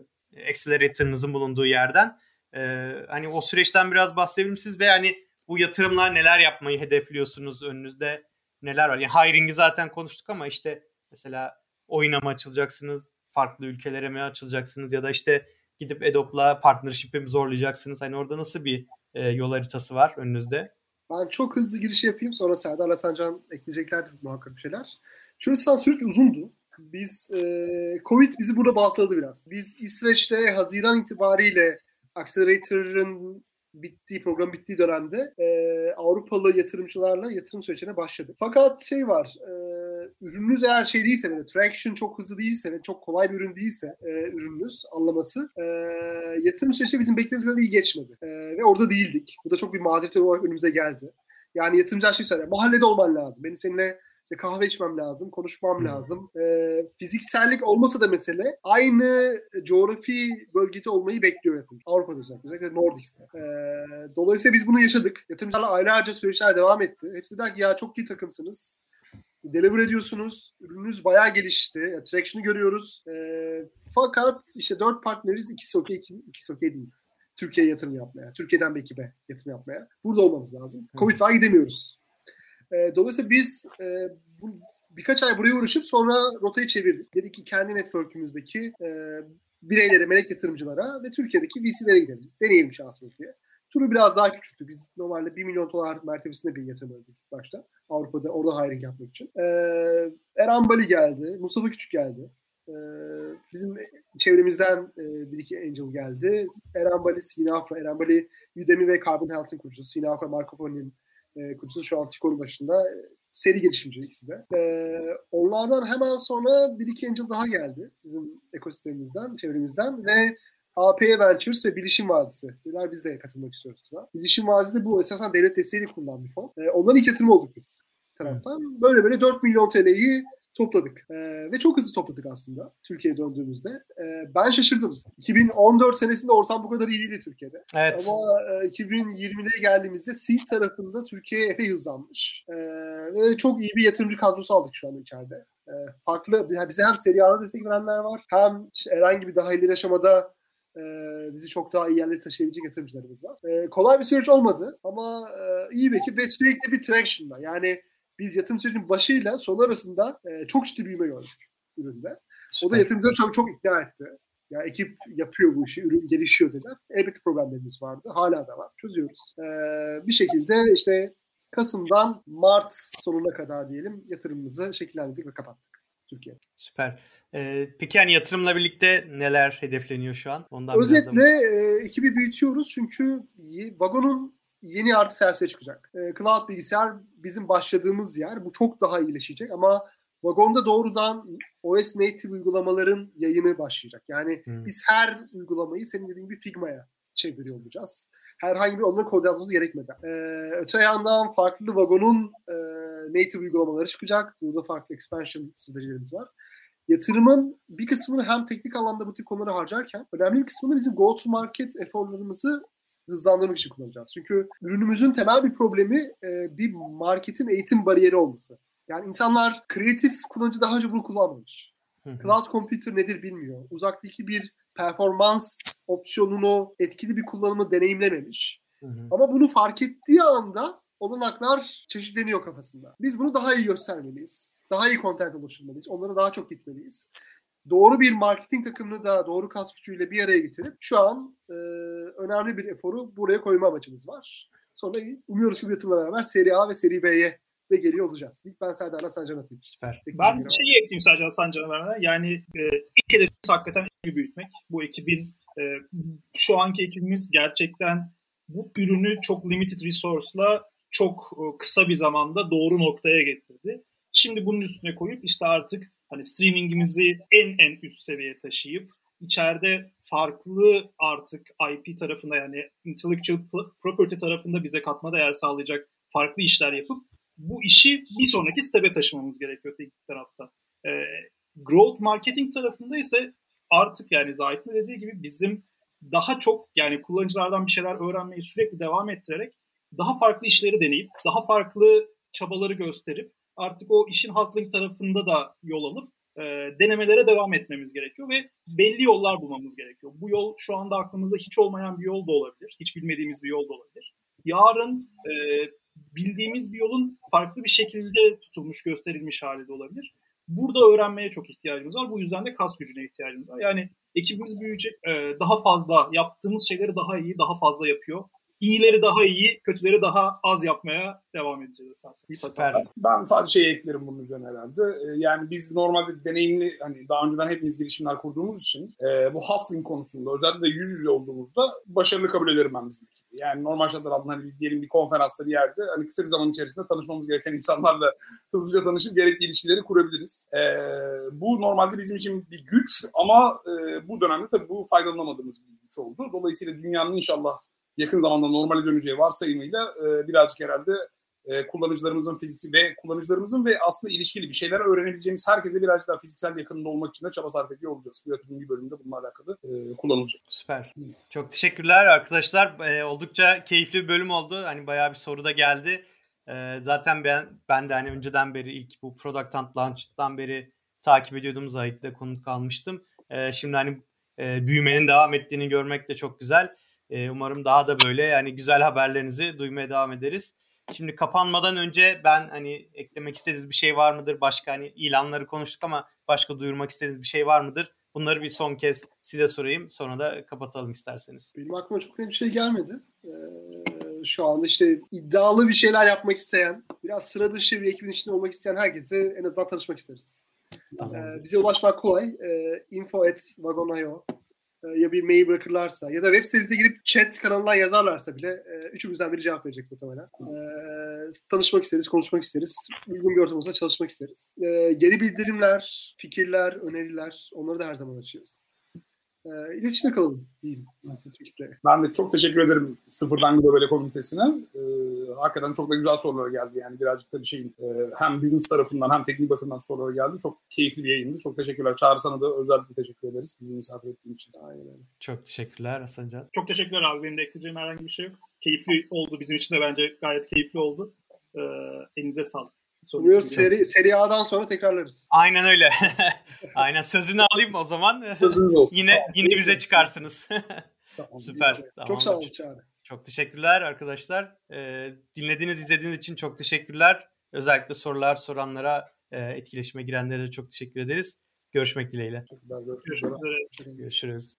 Speaker 1: accelerator'ınızın bulunduğu yerden e, hani o süreçten biraz bahsedebilir misiniz ve hani bu yatırımlar neler yapmayı hedefliyorsunuz önünüzde neler var? Yani hiring'i zaten konuştuk ama işte mesela oyuna mı açılacaksınız? Farklı ülkelere mi açılacaksınız? Ya da işte gidip Adobe'la partnership'i mi zorlayacaksınız? Hani orada nasıl bir e, yol haritası var önünüzde?
Speaker 2: Ben çok hızlı giriş yapayım. Sonra Serdar Hasancan ekleyeceklerdir muhakkak bir şeyler. Şöyle süreç uzundu. Biz e, Covid bizi burada baltaladı biraz. Biz İsveç'te Haziran itibariyle Accelerator'ın bittiği, program bittiği dönemde e, Avrupalı yatırımcılarla yatırım sürecine başladık. Fakat şey var, e, ürününüz eğer şey değilse, böyle traction çok hızlı değilse ve çok kolay bir ürün değilse e, ürününüz anlaması, e, yatırım süreci bizim beklediğimiz kadar iyi geçmedi. E, ve orada değildik. Bu da çok bir mazeret olarak önümüze geldi. Yani yatırımcılar şey söylüyor, mahallede olman lazım. Benim seninle işte kahve içmem lazım, konuşmam hmm. lazım. E, fiziksellik olmasa da mesele aynı coğrafi bölgede olmayı bekliyor yatırımcı. Avrupa'da özellikle, özellikle Nordics'te. E, dolayısıyla biz bunu yaşadık. Yatırımcılarla aylarca süreçler devam etti. Hepsi der ki ya çok iyi takımsınız. Deliver ediyorsunuz. Ürününüz bayağı gelişti. Attraction'ı görüyoruz. E, fakat işte dört partneriz. ikisi okey, iki, ikisi okey değil. Türkiye'ye yatırım yapmaya. Türkiye'den bir ekibe yatırım yapmaya. Burada olmamız lazım. Covid var gidemiyoruz. E, dolayısıyla biz e, bu, birkaç ay buraya uğraşıp sonra rotayı çevirdik. Dedik ki kendi network'ümüzdeki e, bireylere, melek yatırımcılara ve Türkiye'deki VC'lere gidelim. Deneyelim şansımız diye. Turu biraz daha küçüktü. Biz normalde 1 milyon dolar mertebesinde bir yatırım ödedik başta. Avrupa'da orada hiring yapmak için. Ee, Eren Bali geldi. Mustafa Küçük geldi. Ee, bizim çevremizden e, bir iki angel geldi. Eren Bali, Sina Afra. Eren Bali, Udemy ve Carbon Health'in kurucusu. Sina Afra, Marco Polo'nun e, kurucusu şu an Tico'nun başında. Seri gelişimci ikisi de. Ee, onlardan hemen sonra bir iki angel daha geldi bizim ekosistemimizden, çevremizden ve AP Ventures ve Bilişim Vadisi. Dediler biz de katılmak istiyoruz. Buna. Bilişim Vadisi de bu esasen devlet desteğiyle kurulan bir fon. Ee, onların ilk yatırımı olduk biz taraftan. Böyle böyle 4 milyon TL'yi topladık. Ee, ve çok hızlı topladık aslında Türkiye'ye döndüğümüzde. Ee, ben şaşırdım. 2014 senesinde ortam bu kadar iyi değildi Türkiye'de.
Speaker 1: Evet.
Speaker 2: Ama e, 2020'ye geldiğimizde seed tarafında Türkiye epey hızlanmış. Ee, ve çok iyi bir yatırımcı kadrosu aldık şu an içeride. Ee, farklı, yani bize hem seri A'da destek verenler var, hem işte herhangi bir daha ileri aşamada e, bizi çok daha iyi yerlere taşıyabilecek yatırımcılarımız var. E, kolay bir süreç olmadı ama e, iyi bir ekip ve sürekli bir traction var. Yani biz yatırım sürecinin başıyla sonu arasında e, çok ciddi büyüme gördük üründe. O da yatırımcıları çok çok ikna etti. Ya ekip yapıyor bu işi, ürün gelişiyor dediler. Elbette problemlerimiz vardı. Hala da var. Çözüyoruz. Ee, bir şekilde işte Kasım'dan Mart sonuna kadar diyelim yatırımımızı şekillendirdik ve kapattık Türkiye.
Speaker 1: Süper. Ee, peki hani yatırımla birlikte neler hedefleniyor şu an? Ondan
Speaker 2: Özetle e, ekibi büyütüyoruz çünkü vagonun yeni artı servise çıkacak. E, cloud bilgisayar bizim başladığımız yer. Bu çok daha iyileşecek ama vagonda doğrudan OS native uygulamaların yayını başlayacak. Yani
Speaker 1: Hmm.
Speaker 2: biz her uygulamayı senin dediğin gibi Figma'ya çeviriyor olacağız. Herhangi bir onların kod yazmamız gerekmeden. E, öte yandan farklı vagonun e, native uygulamaları çıkacak. Burada farklı expansion stratejilerimiz var yatırımın bir kısmını hem teknik anlamda bu tip konulara harcarken önemli bir kısmını bizim go to market eforlarımızı hızlandırmak için kullanacağız. Çünkü ürünümüzün temel bir problemi e, bir marketin eğitim bariyeri olması. Yani insanlar kreatif kullanıcı daha önce bunu kullanmamış.
Speaker 1: Hı hı.
Speaker 2: Cloud computer nedir bilmiyor. Uzaktaki bir performans opsiyonunu etkili bir kullanımı deneyimlememiş.
Speaker 1: Hı hı.
Speaker 2: Ama bunu fark ettiği anda olanaklar çeşitleniyor kafasında. Biz bunu daha iyi göstermeliyiz. Daha iyi content oluşturmalıyız. Onlara daha çok gitmeliyiz. Doğru bir marketing takımını da doğru kas gücüyle bir araya getirip şu an e, önemli bir eforu buraya koyma amacımız var. Sonra umuyoruz ki bu yatırımla beraber seri A ve seri B'ye de geliyor olacağız. İlk ben Serdar'a Sancan atayım.
Speaker 1: Süper.
Speaker 3: Ben bir şeyi ekleyeyim sadece Hasan Canavar'a. Yani e, ilk hedefimiz hakikaten büyütmek. Bu ekibin e, şu anki ekibimiz gerçekten bu ürünü çok limited resource'la çok e, kısa bir zamanda doğru noktaya getirdi. Şimdi bunun üstüne koyup işte artık hani streamingimizi en en üst seviyeye taşıyıp içeride farklı artık IP tarafında yani intellectual property tarafında bize katma değer sağlayacak farklı işler yapıp bu işi bir sonraki step'e taşımamız gerekiyor teknik tarafta. E, growth marketing tarafında ise artık yani Zahit'in dediği gibi bizim daha çok yani kullanıcılardan bir şeyler öğrenmeyi sürekli devam ettirerek daha farklı işleri deneyip daha farklı çabaları gösterip artık o işin hustling tarafında da yol alıp e, denemelere devam etmemiz gerekiyor ve belli yollar bulmamız gerekiyor. Bu yol şu anda aklımızda hiç olmayan bir yol da olabilir. Hiç bilmediğimiz bir yol da olabilir. Yarın e, bildiğimiz bir yolun farklı bir şekilde tutulmuş, gösterilmiş hali de olabilir. Burada öğrenmeye çok ihtiyacımız var. Bu yüzden de kas gücüne ihtiyacımız var. Yani ekibimiz büyüyecek, e, daha fazla yaptığımız şeyleri daha iyi, daha fazla yapıyor. İyileri daha iyi, kötüleri daha az yapmaya devam edeceğiz esasen.
Speaker 1: Süper.
Speaker 4: Ben sadece şey eklerim bunun üzerine herhalde. Ee, Yani biz normalde deneyimli hani daha önceden hepimiz girişimler kurduğumuz için e, bu hustling konusunda özellikle yüz yüze olduğumuzda başarılı kabul ederim ben bizim ekibi. Yani normal şartlar altında hani bir, diyelim bir konferansta bir yerde hani kısa bir zaman içerisinde tanışmamız gereken insanlarla hızlıca tanışıp gerekli ilişkileri kurabiliriz. Ee, bu normalde bizim için bir güç ama e, bu dönemde tabii bu faydalanamadığımız bir güç oldu. Dolayısıyla dünyanın inşallah yakın zamanda normale döneceği varsayımıyla e, birazcık herhalde e, kullanıcılarımızın fiziksel ve kullanıcılarımızın ve aslında ilişkili bir şeyler öğrenebileceğimiz herkese birazcık daha fiziksel yakınında olmak için de çaba sarf ediyor olacağız. Bu yatırım bir bölümde bununla alakalı e, kullanılacak.
Speaker 1: Süper. Çok teşekkürler arkadaşlar. Ee, oldukça keyifli bir bölüm oldu. Hani bayağı bir soru da geldi. Ee, zaten ben ben de hani önceden beri ilk bu Product Hunt Launch'tan beri takip ediyordum. Zahit'le konuk kalmıştım. Ee, şimdi hani e, büyümenin devam ettiğini görmek de çok güzel. Ee, umarım daha da böyle yani güzel haberlerinizi duymaya devam ederiz. Şimdi kapanmadan önce ben hani eklemek istediğiniz bir şey var mıdır? Başka hani ilanları konuştuk ama başka duyurmak istediğiniz bir şey var mıdır? Bunları bir son kez size sorayım. Sonra da kapatalım isterseniz.
Speaker 2: Benim aklıma çok net bir şey gelmedi. Ee, şu anda işte iddialı bir şeyler yapmak isteyen, biraz sıra dışı bir ekibin içinde olmak isteyen herkese en azından tanışmak isteriz. Ee, bize ulaşmak kolay. Ee, info at vagon.io ya bir mail bırakırlarsa ya da web sitemize girip chat kanalından yazarlarsa bile e, üçümüzden biri cevap verecek muhtemelen. Ee, tanışmak isteriz, konuşmak isteriz. Uygun bir ortam olsa çalışmak isteriz. Ee, geri bildirimler, fikirler, öneriler onları da her zaman açıyoruz. Ee, iletişimde kalalım diyeyim.
Speaker 4: Ben de çok teşekkür ederim Sıfırdan Global Komünitesi'ne. E, hakikaten çok da güzel sorular geldi. Yani birazcık da bir şeyin e, hem business tarafından hem teknik bakımdan sorular geldi. Çok keyifli bir yayındı. Çok teşekkürler. Çağrı sana da özellikle teşekkür ederiz. Bizi misafir ettiğin için.
Speaker 2: Aynen.
Speaker 1: Çok teşekkürler Hasancan.
Speaker 3: Çok teşekkürler abi. Benim de ekleyeceğim herhangi bir şey yok. Keyifli oldu. Bizim için de bence gayet keyifli oldu. Ee, elinize sağlık. Yok.
Speaker 2: seri, seri A'dan sonra tekrarlarız.
Speaker 1: Aynen öyle. Aynen sözünü alayım o zaman.
Speaker 4: Sözünüz olsun.
Speaker 1: yine yine bize çıkarsınız.
Speaker 4: Tamam.
Speaker 1: Süper.
Speaker 2: Çok
Speaker 1: Tamamdır.
Speaker 2: sağ olun Çağrı.
Speaker 1: Çok teşekkürler arkadaşlar. Ee, dinlediğiniz, izlediğiniz için çok teşekkürler. Özellikle sorular soranlara, e, etkileşime girenlere de çok teşekkür ederiz. Görüşmek dileğiyle.
Speaker 4: Çok görüşmek
Speaker 3: üzere.
Speaker 1: Görüşürüz.